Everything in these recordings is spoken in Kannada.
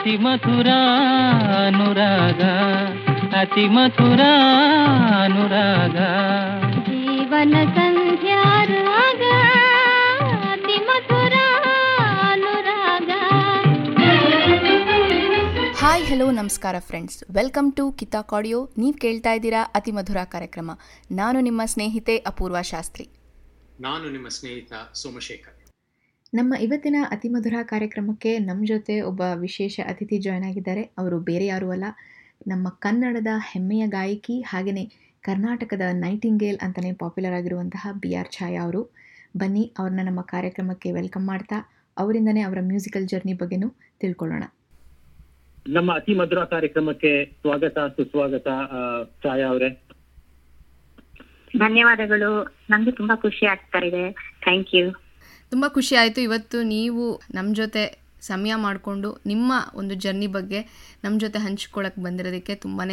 ಅತಿ ಮಧುರ ಅನುರಾಗ ಅತಿ ಮಧುರ ಅನುರಾಗ. ಜೀವನ ಸಂಧ್ಯಾರಾಗ ಅತಿ ಮಧುರ ಅನುರಾಗ. ಹಾಯ್ ಹಲೋ ನಮಸ್ಕಾರ ಫ್ರೆಂಡ್ಸ್ ವೆಲ್ಕಮ್ ಟು ಕಿತಾಕ್ ಆಡಿಯೋ ನೀವು ಕೇಳ್ತಾ ಇದ್ದೀರಾ ಅತಿ ಮಧುರ ಕಾರ್ಯಕ್ರಮ. ನಾನು ನಿಮ್ಮ ಸ್ನೇಹಿತೆ ಅಪೂರ್ವ ಶಾಸ್ತ್ರಿ. ನಾನು ನಿಮ್ಮ ಸ್ನೇಹಿತ ಸೋಮಶೇಖರ್. ನಮ್ಮ ಇವತ್ತಿನ ಅತಿ ಮಧುರ ಕಾರ್ಯಕ್ರಮಕ್ಕೆ ನಮ್ಮ ಜೊತೆ ಒಬ್ಬ ವಿಶೇಷ ಅತಿಥಿ ಜಾಯ್ನ್ ಆಗಿದ್ದಾರೆ. ಅವರು ಬೇರೆ ಯಾರು ಅಲ್ಲ ನಮ್ಮ ಕನ್ನಡದ ಹೆಮ್ಮೆಯ ಗಾಯಕಿ ಹಾಗೆಯೇ ಕರ್ನಾಟಕದ ನೈಟಿಂಗೇಲ್ ಅಂತಲೇ ಪಾಪ್ಯುಲರ್ ಆಗಿರುವಂತಹ ಬಿ ಆರ್ ಛಾಯಾ ಅವರು. ಬನ್ನಿ ಅವ್ರನ್ನ ನಮ್ಮ ಕಾರ್ಯಕ್ರಮಕ್ಕೆ ವೆಲ್ಕಮ್ ಮಾಡ್ತಾ ಅವರಿಂದನೇ ಅವರ ಮ್ಯೂಸಿಕಲ್ ಜರ್ನಿ ಬಗ್ಗೆನೂ ತಿಳ್ಕೊಳ್ಳೋಣ. ನಮ್ಮ ಅತಿ ಮಧುರ ಕಾರ್ಯಕ್ರಮಕ್ಕೆ ಸ್ವಾಗತ ಸುಸ್ವಾಗತ ಛಾಯಾ ಅವರೇ. ಧನ್ಯವಾದಗಳು. ನಂಗೆ ತುಂಬಾ ಖುಷಿ ಆಗ್ತಾ ಇದೆ. ಥ್ಯಾಂಕ್ ಯು ತುಂಬ ಖುಷಿ ಆಯಿತು. ಇವತ್ತು ನೀವು ನಮ್ಮ ಜೊತೆ ಸಮಯ ಮಾಡಿಕೊಂಡು ನಿಮ್ಮ ಒಂದು ಜರ್ನಿ ಬಗ್ಗೆ ನಮ್ಮ ಜೊತೆ ಹಂಚ್ಕೊಳ್ಳೋಕೆ ಬಂದಿರೋದಕ್ಕೆ ತುಂಬಾ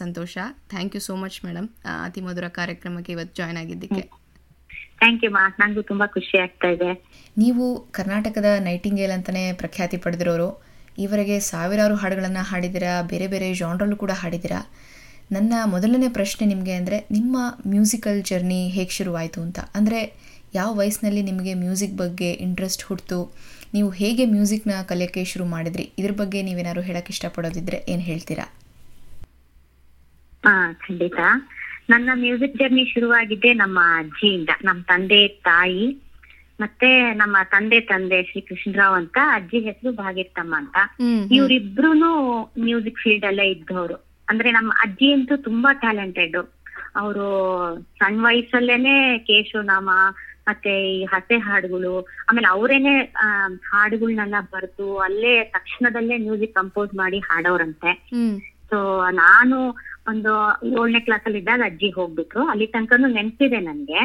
ಸಂತೋಷ. Thank you so much madam ಅತಿ ಮಧುರ ಕಾರ್ಯಕ್ರಮಕ್ಕೆ ಇವತ್ತು ಜಾಯ್ನ್ ಆಗಿದ್ದಕ್ಕೆ. ಥ್ಯಾಂಕ್ ಯು ತುಂಬಾ ಖುಷಿ ಆಗ್ತಾ ಇದೆ. ನೀವು ಕರ್ನಾಟಕದ ನೈಟಿಂಗೇಲ್ ಅಂತಲೇ ಪ್ರಖ್ಯಾತಿ ಪಡೆದಿರೋರು. ಈವರೆಗೆ ಸಾವಿರಾರು ಹಾಡುಗಳನ್ನು ಹಾಡಿದಿರಾ ಬೇರೆ ಬೇರೆ ಜಾನ್ರಲ್ಲೂ ಕೂಡ ಹಾಡಿದಿರಾ ನನ್ನ ಮೊದಲನೇ ಪ್ರಶ್ನೆ ನಿಮಗೆ ಅಂದರೆ ನಿಮ್ಮ ಮ್ಯೂಸಿಕಲ್ ಜರ್ನಿ ಹೇಗೆ ಶುರುವಾಯಿತು ಅಂತ. ಅಂದರೆ ಯಾವ ವಯಸ್ಸಿನಲ್ಲಿ ನಿಮಗೆ ಮ್ಯೂಸಿಕ್ ಬಗ್ಗೆ ಇಂಟ್ರೆಸ್ಟ್ ಹುಟ್ಟಿತು ನೀವು ಹೇಗೆ ಮ್ಯೂಸಿಕ್ನ ಕಲಿಯೋಕ್ಕೆ ಶುರು ಮಾಡಿದ್ರಿ ಇದ್ರ ಬಗ್ಗೆ ನೀವೇನಾದ್ರು ಹೇಳಕ್ಕೆ ಇಷ್ಟಪಡೋದಿದ್ರೆ ಏನು ಹೇಳ್ತೀರಾ? ಖಂಡಿತ. ನನ್ನ ಮ್ಯೂಸಿಕ್ ಜರ್ನಿ ಶುರುವಾಗಿದ್ದೆ ನಮ್ಮ ಅಜ್ಜಿಯಿಂದ ನಮ್ಮ ತಂದೆ ತಾಯಿ ಮತ್ತೆ ನಮ್ಮ ತಂದೆ ತಂದೆ ಶ್ರೀ ಕೃಷ್ಣರಾವ್ ಅಂತ ಅಜ್ಜಿ ಹೆಸರು ಭಾಗಿರ್ತಮ್ಮ ಅಂತ. ಇವ್ರಿಬ್ರುನು ಮ್ಯೂಸಿಕ್ ಫೀಲ್ಡ್ ಅಲ್ಲೇ ಇದ್ದವರು. ಅಂದ್ರೆ ನಮ್ಮ ಅಜ್ಜಿ ಅಂತೂ ತುಂಬಾ ಟ್ಯಾಲೆಂಟೆಡ್ ಅವರು ಸಣ್ಣ ವಯಸ್ಸಲ್ಲೇನೆ ಕೇಶವನಾಮ ಮತ್ತೆ ಈ ಹಸೆ ಹಾಡುಗಳು ಆಮೇಲೆ ಅವರೇನೆ ಹಾಡುಗಳನ್ನೆಲ್ಲ ಬರೆದು ಅಲ್ಲೇ ತಕ್ಷಣದಲ್ಲೇ ಮ್ಯೂಸಿಕ್ ಕಂಪೋಸ್ ಮಾಡಿ ಹಾಡೋರಂತೆ. ಸೊ ನಾನು ಒಂದು ಏಳನೇ ಕ್ಲಾಸ್ ಅಲ್ಲಿ ಇದ್ದಾಗ ಅಜ್ಜಿ ಹೋಗ್ಬಿಟ್ರು. ಅಲ್ಲಿ ತನಕನು ನೆನ್ಪಿದೆ ನನ್ಗೆ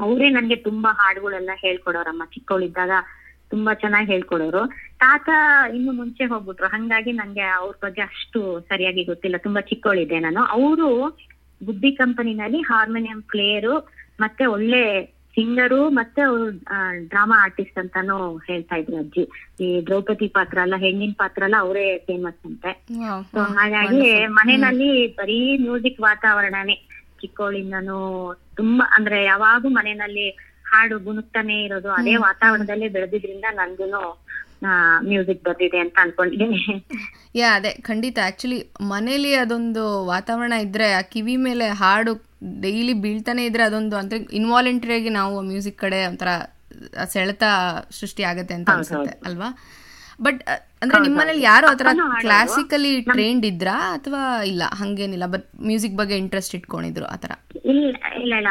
ಅವರೇ ನನ್ಗೆ ತುಂಬಾ ಹಾಡುಗಳೆಲ್ಲ ಹೇಳ್ಕೊಡೋರಮ್ಮ. ಚಿಕ್ಕವಳಿದ್ದಾಗ ತುಂಬಾ ಚೆನ್ನಾಗಿ ಹೇಳ್ಕೊಡೋರು. ತಾತ ಇನ್ನು ಮುಂಚೆ ಹೋಗ್ಬಿಟ್ರು. ಹಂಗಾಗಿ ನಂಗೆ ಅವ್ರ ಬಗ್ಗೆ ಅಷ್ಟು ಸರಿಯಾಗಿ ಗೊತ್ತಿಲ್ಲ. ತುಂಬಾ ಚಿಕ್ಕವಳಿದ್ದೆ ನಾನು. ಅವರು ಬುದ್ಧಿ ಕಂಪನಿನಲ್ಲಿ ಹಾರ್ಮೋನಿಯಂ ಪ್ಲೇಯರು ಮತ್ತೆ ಒಳ್ಳೆ ಸಿಂಗರು ಮತ್ತೆ ಅವ್ರು ಡ್ರಾಮಾ ಆರ್ಟಿಸ್ಟ್ ಅಂತಾನು ಹೇಳ್ತಾ ಇದ್ರು ಅಜ್ಜಿ. ಈ ದ್ರೌಪದಿ ಪಾತ್ರ ಎಲ್ಲ ಹೆಣ್ಣಿನ ಪಾತ್ರ ಎಲ್ಲ ಅವರೇ ಫೇಮಸ್ ಅಂತೆ. ಸೊ ಹಾಗಾಗಿ ಮನೆಯಲ್ಲಿ ಬರೀ ಮ್ಯೂಸಿಕ್ ವಾತಾವರಣನೇ. ಚಿಕ್ಕೋಳಿಂದನು ತುಂಬಾ ಅಂದ್ರೆ ಯಾವಾಗೂ ಮನೆಯಲ್ಲಿ ಹಾಡು ಗುಣುಕ್ತಾನೆ ಇರೋದು. ಅದೇ ವಾತಾವರಣದಲ್ಲಿ ಬೆಳೆದಿದ್ರಿಂದ ನನ್ಗೂನು ಮ್ಯೂಸಿಕ್ ಅಂತ ಅನ್ಕೊಂಡಿದ್ದೀನಿ. ಯಾ ಅದೇ ಖಂಡಿತ. ಆಕ್ಚುಲಿ ಮನೇಲಿ ಅದೊಂದು ವಾತಾವರಣ ಇದ್ರೆ ಆ ಕಿವಿ ಮೇಲೆ ಹಾಡು ಡೈಲಿ ಬೀಳ್ತಾನೆ ಇದ್ರೆ ಅದೊಂದು ಅಂದರೆ ಆಗಿ ನಾವು ಮ್ಯೂಸಿಕ್ ಕಡೆ ಒಂಥರ ಸೆಳೆತ ಸೃಷ್ಟಿ ಆಗತ್ತೆ ಅಂತ ಅನ್ಸುತ್ತೆ ಅಲ್ವಾ? ಬಟ್ ಅಂದ್ರೆ ನಿಮ್ಮನೇಲಿ ಯಾರು ಆತರ ಕ್ಲಾಸಿಕಲಿ ಟ್ರೈನ್ಡ್ ಇದ್ರಾ ಅಥವಾ ಇಲ್ಲ ಹಂಗೇನಿಲ್ಲ ಬಟ್ ಮ್ಯೂಸಿಕ್ ಬಗ್ಗೆ ಇಂಟ್ರೆಸ್ಟ್ ಇಟ್ಕೊಂಡಿದ್ರು ಆತರ ಇಲ್ಲ ಇಲ್ಲ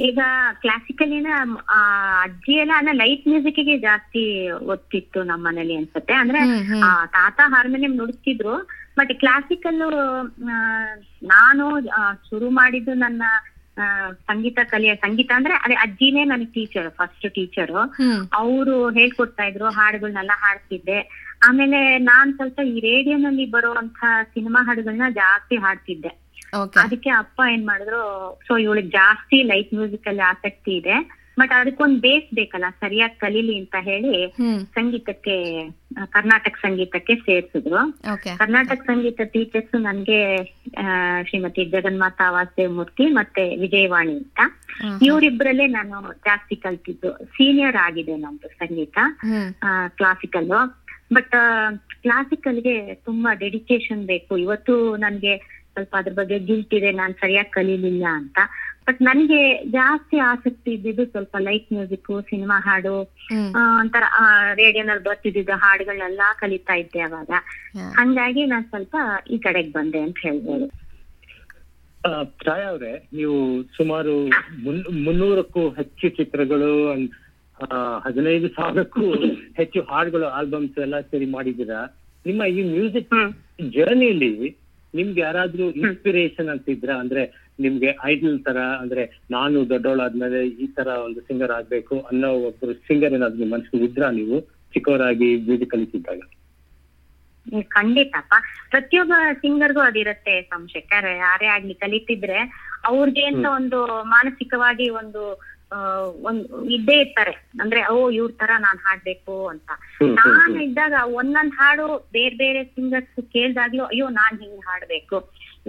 ಈಗ ಕ್ಲಾಸಿಕಲಿನ ಅಜ್ಜಿ ಎಲ್ಲ ಅಂದ್ರೆ ಲೈಟ್ ಮ್ಯೂಸಿಕ್ಗೆ ಜಾಸ್ತಿ ಒತ್ತಿತ್ತು ನಮ್ಮ ಮನೇಲಿ ಅನ್ಸುತ್ತೆ. ಅಂದ್ರೆ ತಾತ ಹಾರ್ಮೋನಿಯಂ ನುಡಿಸ್ತಿದ್ರು ಬಟ್ ಕ್ಲಾಸಿಕಲ್ ನಾನು ಶುರು ಮಾಡಿದ್ದು ನನ್ನ ಆ, ಸಂಗೀತ ಕಲಿಯ ಸಂಗೀತ ಅಂದ್ರೆ ಅದೇ ಅಜ್ಜಿನೇ ನನಗೆ ಟೀಚರ್ ಫಸ್ಟ್ ಟೀಚರ್ ಅವರು ಹೇಳ್ಕೊಡ್ತಾ ಇದ್ರು ಹಾಡುಗಳನ್ನೆಲ್ಲ ಹಾಡ್ತಿದ್ದೆ. ಆಮೇಲೆ ನಾನ್ ಸ್ವಲ್ಪ ಈ ರೇಡಿಯೋನಲ್ಲಿ ಬರುವಂತ ಸಿನಿಮಾ ಹಾಡುಗಳನ್ನ ಜಾಸ್ತಿ ಹಾಡ್ತಿದ್ದೆ. ಅದಕ್ಕೆ ಅಪ್ಪ ಏನ್ ಮಾಡಿದ್ರು ಸೊ ಇವಳಿಗೆ ಜಾಸ್ತಿ ಲೈಟ್ ಮ್ಯೂಸಿಕ್ ಅಲ್ಲಿ ಆಸಕ್ತಿ ಇದೆ. ಬಟ್ ಅದಕ್ಕೊಂದು ಬೇಸ್ ಬೇಕಲ್ಲ ಸರಿಯಾಗಿ ಕಲೀಲಿ ಅಂತ ಹೇಳಿ ಸಂಗೀತಕ್ಕೆ ಕರ್ನಾಟಕ ಸಂಗೀತಕ್ಕೆ ಸೇರ್ಸಿದ್ರು. ಕರ್ನಾಟಕ ಸಂಗೀತ ಟೀಚರ್ಸ್ ನನ್ಗೆ ಶ್ರೀಮತಿ ಜಗನ್ಮಾತಾ ವಾಸುದೇವ ಮೂರ್ತಿ ಮತ್ತೆ ವಿಜಯವಾಣಿ ಅಂತ. ಇವರಿಬ್ಬರಲ್ಲೇ ನಾನು ಜಾಸ್ತಿ ಕಲ್ತಿದ್ದು. ಸೀನಿಯರ್ ಆಗಿದೆ ನಮ್ದು ಸಂಗೀತ ಕ್ಲಾಸಿಕಲ್ ಬಟ್ ಕ್ಲಾಸಿಕಲ್ಗೆ ತುಂಬಾ ಡೆಡಿಕೇಶನ್ ಬೇಕು. ಇವತ್ತು ನನ್ಗೆ ಸ್ವಲ್ಪ ಅದ್ರ ಬಗ್ಗೆ ಗಿಲ್ಟ್ ಇದೆ ನಾನ್ ಸರಿಯಾಗಿ ಕಲೀಲಿಲ್ಲ ಅಂತ. ಬಟ್ ನನ್ಗೆ ಜಾಸ್ತಿ ಆಸಕ್ತಿ ಇದ್ದಿದ್ದು ಸ್ವಲ್ಪ ಲೈಟ್ ಮ್ಯೂಸಿಕ್ ಸಿನಿಮಾ ಹಾಡು ಒಂಥರ ರೇಡಿಯೋನಲ್ಲಿ ಬರ್ತಿದ್ದ ಹಾಡುಗಳನ್ನೆಲ್ಲ ಕಲಿತಾ ಇದ್ದೆ ಅವಾಗ. ಹಂಗಾಗಿ ನಾನ್ ಸ್ವಲ್ಪ ಈ ಕಡೆಗೆ ಬಂದೆ ಅಂತ ಹೇಳ್ಬೋದು. ಆ, ಛಾಯಾ ಅವ್ರೆ ನೀವು ಸುಮಾರು ಮುನ್- ಮುನ್ನೂರಕ್ಕೂ ಹೆಚ್ಚು ಚಿತ್ರಗಳು ಹದಿನೈದು ಸಾವಿರಕ್ಕೂ ಹೆಚ್ಚು ಹಾಡುಗಳು ಆಲ್ಬಮ್ಸ್ ಎಲ್ಲ ಸೇರಿ ಮಾಡಿದ್ದೀರಾ? ನಿಮ್ಮ ಈ ಮ್ಯೂಸಿಕ್ ಜರ್ನಿಯಲ್ಲಿ ಜರ್ನಿಲಿ ನಿಮ್ಗೆ ಯಾರಾದ್ರೂ ಇನ್ಸ್ಪಿರೇಷನ್ ಅಂತಿದ್ರ? ಅಂದ್ರೆ ನಿಮ್ಗೆ ಐಡಲ್ ತರ ಅಂದ್ರೆ ನಾನು ದೊಡ್ಡವಳಾದ್ಮೇಲೆ ಈ ತರ ಒಂದು ಸಿಂಗರ್ ಆಗ್ಬೇಕು ಅನ್ನೋ ಒಬ್ರು ಸಿಂಗರ್ ಏನಾದ್ರು ನಿಮ್ಮ ಮನಸ್ಸಿಗೆ ಇದ್ರ ನೀವು ಚಿಕ್ಕವರಾಗಿ ಮ್ಯೂಸಿಕ್ ಕಲಿತಿದ್ದಾಗ? ಖಂಡಿತಪ್ಪ. ಪ್ರತಿಯೊಬ್ಬ ಸಿಂಗರ್ಗೂ ಅದಿರತ್ತೆ ಸಂಶೇಖರ್ ಯಾರೇ ಆಗ್ಲಿ ಕಲಿತಿದ್ರೆ ಅವ್ರಿಗೆ ಅಂತ ಒಂದು ಮಾನಸಿಕವಾಗಿ ಒಂದು ಒಂದ್ ಇದ್ದೇ ಇರ್ತಾರೆ. ಅಂದ್ರೆ ಓ ಇವ್ರ ತರ ನಾನ್ ಹಾಡ್ಬೇಕು ಅಂತ. ನಾನು ಇದ್ದಾಗ ಒಂದೊಂದ್ ಹಾಡು ಬೇರೆ ಬೇರೆ ಸಿಂಗರ್ಸ್ ಕೇಳ್ದಾಗ್ಲೂ ಅಯ್ಯೋ ನಾನ್ ಹಿಂಗ್ ಹಾಡ್ಬೇಕು.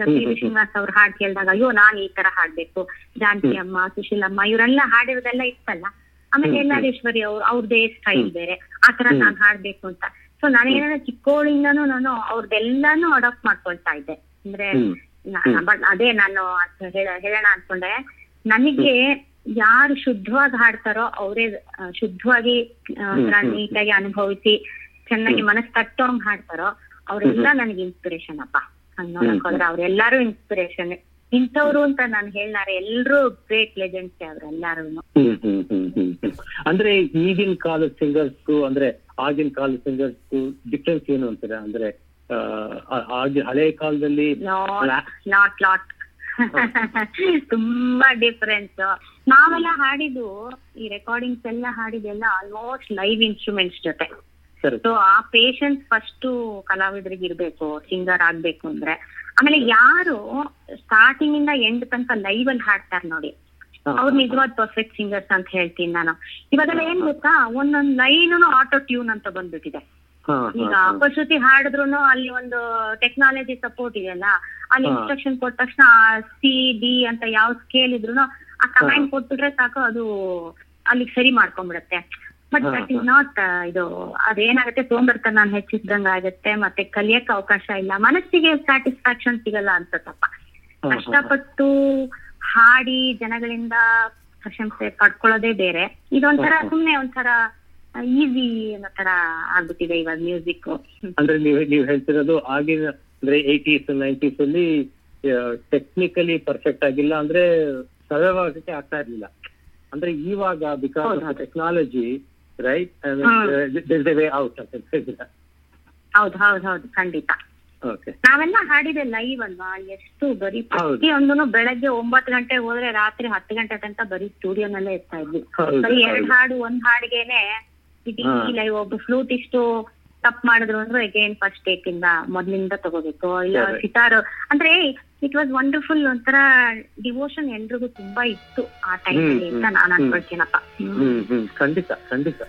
P V. ಶ್ರೀನಿವಾಸ್ ಅವ್ರು ಹಾಡ್ ಕೇಳ್ದಾಗ ಅಯ್ಯೋ ನಾನ್ ಈ ತರ ಹಾಡ್ಬೇಕು. ಜಾನಕಿ ಅಮ್ಮ ಸುಶೀಲಮ್ಮ ಇವರೆಲ್ಲ ಹಾಡಿರೋದೆಲ್ಲ ಇತ್ತಲ್ಲ? ಆಮೇಲೆ ಎಲ್ಲಾದೇಶ್ವರಿ. ಎಲ್ಲಾರೇಶ್ವರಿ ಅವ್ರು ಅವ್ರದೇ ಸ್ಟೈಲ್. ಬೇರೆ. ಆ ತರ ನಾನ್ ಹಾಡ್ಬೇಕು ಅಂತ. ಸೊ ನಾನೇನಂದ್ರೆ ಚಿಕ್ಕೋಳಿಂದನೂ ನಾನು ಅವ್ರದ್ದೆಲ್ಲಾನು ಅಡಾಪ್ಟ್ ಮಾಡ್ಕೊಳ್ತಾ ಇದ್ದೆ. ಅಂದ್ರೆ ಬಟ್ ಅದೇ ನಾನು ಹೇಳ- ಹೇಳೋಣ ಅನ್ಕೊಂಡೆ. ನನಗೆ ಯಾರು ಶುದ್ಧವಾಗಿ ಹಾಡ್ತಾರೋ ಅವರೇ ಶುದ್ಧವಾಗಿ. ನೀಟಾಗಿ ಅನುಭವಿಸಿ ಚೆನ್ನಾಗಿ ಮನಸ್ ತಟ್ಟೋಂಗ್ ಹಾಡ್ತಾರೋ ಅವರೆಲ್ಲ ನನಗೆ ಇನ್ಸ್ಪಿರೇಷನ್ ಅಪ್ಪ. ನೋಡಕ್ ಅವ್ರೆಲ್ಲಾರು ಇನ್ಸ್ಪಿರೇಷನ್ ಇಂಥವ್ರು ಅಂತ ನಾನು ಹೇಳ್ಲಾರೆ ಎಲ್ರು ಗ್ರೇಟ್ ಲೆಜೆಂಡ್ಸ್ ಅವ್ರೆಲ್ಲಾರು ಹ್ಮ್ ಹ್ಮ್ ಹ್ಮ್ ಹ್ಮ್ ಹ್ಮ್. ಅಂದ್ರೆ ಈಗಿನ ಕಾಲದ ಸಿಂಗರ್ಸ್ ಅಂದ್ರೆ ಆಗಿನ ಕಾಲದ ಸಿಂಗರ್ಸ್ ಡಿಫ್ರೆನ್ಸ್ ಏನು ಅಂತಾರೆ? ಅಂದ್ರೆ ಹಳೆ ಕಾಲದಲ್ಲಿ ನಾಟ್ ಲಾಟ್ ತುಂಬಾ ಡಿಫ್ರೆನ್ಸ್ ನಾವೆಲ್ಲ ಹಾಡಿದ್ದು ಈ ರೆಕಾರ್ಡಿಂಗ್ಸ್ ಎಲ್ಲ ಹಾಡಿದೆಲ್ಲ ಆಲ್ಮೋಸ್ಟ್ ಲೈವ್ ಇನ್ಸ್ಟ್ರೂಮೆಂಟ್ಸ್ ಜೊತೆ. ಸೊ ಆ ಪೇಷನ್ಸ್ ಫಸ್ಟ್ ಕಲಾವಿದರಿಗೆ ಇರ್ಬೇಕು ಸಿಂಗರ್ ಆಗ್ಬೇಕು ಅಂದ್ರೆ. ಆಮೇಲೆ ಯಾರು ಸ್ಟಾರ್ಟಿಂಗ್ ಇಂದ ಎಂಡ್ ತನಕ ಲೈವ್ ಅಲ್ಲಿ ಹಾಡ್ತಾರೆ ನೋಡಿ. ಅವ್ರು ನಿಜವಾದ ಪರ್ಫೆಕ್ಟ್ ಸಿಂಗರ್ಸ್ ಅಂತ ಹೇಳ್ತೀನಿ ನಾನು. ಇವಾಗೆಲ್ಲ ಏನ್ ಗೊತ್ತಾ? ಒಂದೊಂದ್ ಲೈನ್ ಆಟೋ ಟ್ಯೂನ್ ಅಂತ ಬಂದ್ಬಿಟ್ಟಿದೆ. ಈಗ. ಅಪಶ್ರುತಿ ಹಾಡಿದ್ರು ಅಲ್ಲಿ ಒಂದು ಟೆಕ್ನಾಲಜಿ ಸಪೋರ್ಟ್ ಇದೆಯಲ್ಲ ಅಲ್ಲಿ. ಇನ್ಸ್ಟ್ರಕ್ಷನ್ ಕೊಟ್ಟ ತಕ್ಷಣ ಸಿ ಡಿ ಅಂತ ಯಾವ ಸ್ಕೇಲ್ ಇದ್ರು ಆ ಕಮಾಂಡ್ ಕೊಟ್ಬಿಟ್ರೆ ಸಾಕು ಅದು ಅಲ್ಲಿಗೆ ಸರಿ ಮಾಡ್ಕೊಂಡ್ಬಿಡುತ್ತೆ. But that is. ನಾಟ್ ಇದು ಅದೇನಾಗುತ್ತೆ ಸೋಂಬರ್ತನ ಹೆಚ್ಚಿಸ್ದಂಗ ಆಗುತ್ತೆ ಮತ್ತೆ ಕಲಿಯಕ್ ಅವಕಾಶ ಇಲ್ಲ ಮನಸ್ಸಿಗೆ ಸ್ಯಾಟಿಸ್ಫ್ಯಾಕ್ಷನ್ ಸಿಗಲ್ಲ ಅನ್ಸತ್ತಪ್ಪ. ಕಷ್ಟಪಟ್ಟು ಹಾಡಿ ಜನಗಳಿಂದ ಪ್ರಶಂಸೆ ಪಡ್ಕೊಳ್ಳೋದೇ ಬೇರೆ ಇದೊಂಥರ. ಸುಮ್ನೆ ಒಂಥರ ಈಸಿ ಅನ್ನೋ ತರ ಆಗ್ಬಿಟ್ಟಿದೆ ಇವಾಗ ಮ್ಯೂಸಿಕ್ ಅಂದ್ರೆ ನೀವು ನೀವು ಹೇಳ್ತಿರೋದು ಆಗಿನ ಅಂದ್ರೆ ಏಟೀಸ್ ನೈಂಟೀಸ್ ಅಲ್ಲಿ ಟೆಕ್ನಿಕಲಿ ಪರ್ಫೆಕ್ಟ್ ಆಗಿಲ್ಲ ಅಂದ್ರೆ ಸರಳವಾಗಕ್ಕೆ ಆಗ್ತಾ ಇರ್ಲಿಲ್ಲ ಅಂದ್ರೆ ಇವಾಗ because technology right. Way out ಅಂತ ಹೌದು ಹೌದು ಹೌದು ಖಂಡಿತ. ನಾವೆಲ್ಲ ಹಾಡಿದೆ ಲೈವ್ ಅಲ್ವಾ? ಎಷ್ಟು ಬರೀ ಪ್ರತಿಯೊಂದು ಪ್ರತಿಯೊಂದನು ಬೆಳಗ್ಗೆ ಒಂಬತ್ತು ಗಂಟೆ ಹೋದ್ರೆ ರಾತ್ರಿ ಹತ್ತು ಗಂಟೆ ತನಕ ಬರೀ ಸ್ಟುಡಿಯೋನಲ್ಲೇ ಇರ್ತಾ ಇದ್ವಿ. ಬರೀ ಎರಡ್ ಹಾಡು ಒಂದ್ ಹಾಡಿಗೆನೆ ಇಡೀ ಲೈವ್ ಒಬ್ಬ ಫ್ಲೂಟ್ ಇಷ್ಟು ತಪ್ಪು ಮಾಡಿದ್ರು ಅಂದ್ರೆ ಅಗೇನ್ ಫಸ್ಟ್ ಟೇಕ್ ಇಂದ ಮೊದ್ಲಿಂದ ತಗೋಬೇಕು. ಇಲ್ಲ. ಸಿತಾರ್ ಅಂದ್ರೆ ಇಟ್ ವಾಸ್ ವಂಡರ್ಫುಲ್ ಒಂಥರ ಡಿವೋಷನ್ ಎಲ್ರಿಗೂ ತುಂಬಾ ಇತ್ತು ಆ ಟೈಮ್ ಅಲ್ಲಿ ಅಂತ ನಾನು. ಅನ್ಕೊಳ್ತೀನಪ್ಪ ಹ್ಮ್. ಹ್ಮ್ ಹ್ಮ್ ಖಂಡಿತ ಖಂಡಿತ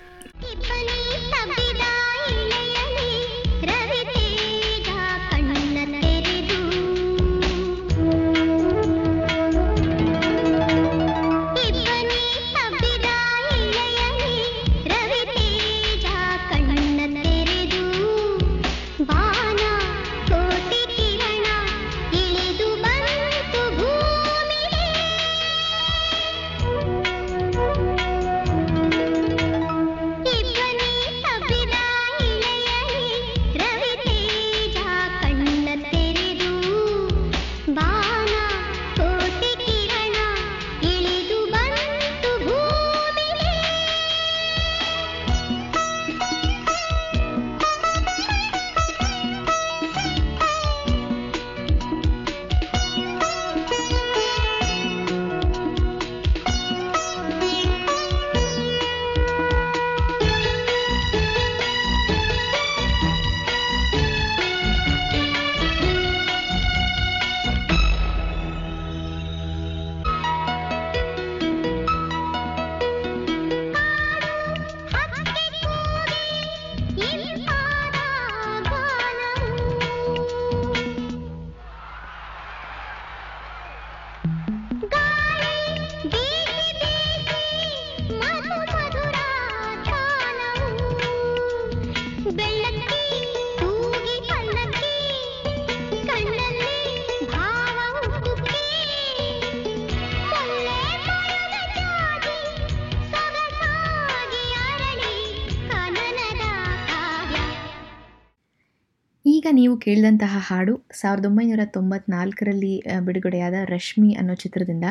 ನೀವು ಕೇಳಿದಂತಹ ಹಾಡು ಸಾವಿರದ ಒಂಬೈನೂರ ತೊಂಬತ್ನಾಲ್ಕರಲ್ಲಿ ಬಿಡುಗಡೆಯಾದ ರಶ್ಮಿ ಅನ್ನೋ ಚಿತ್ರದಿಂದ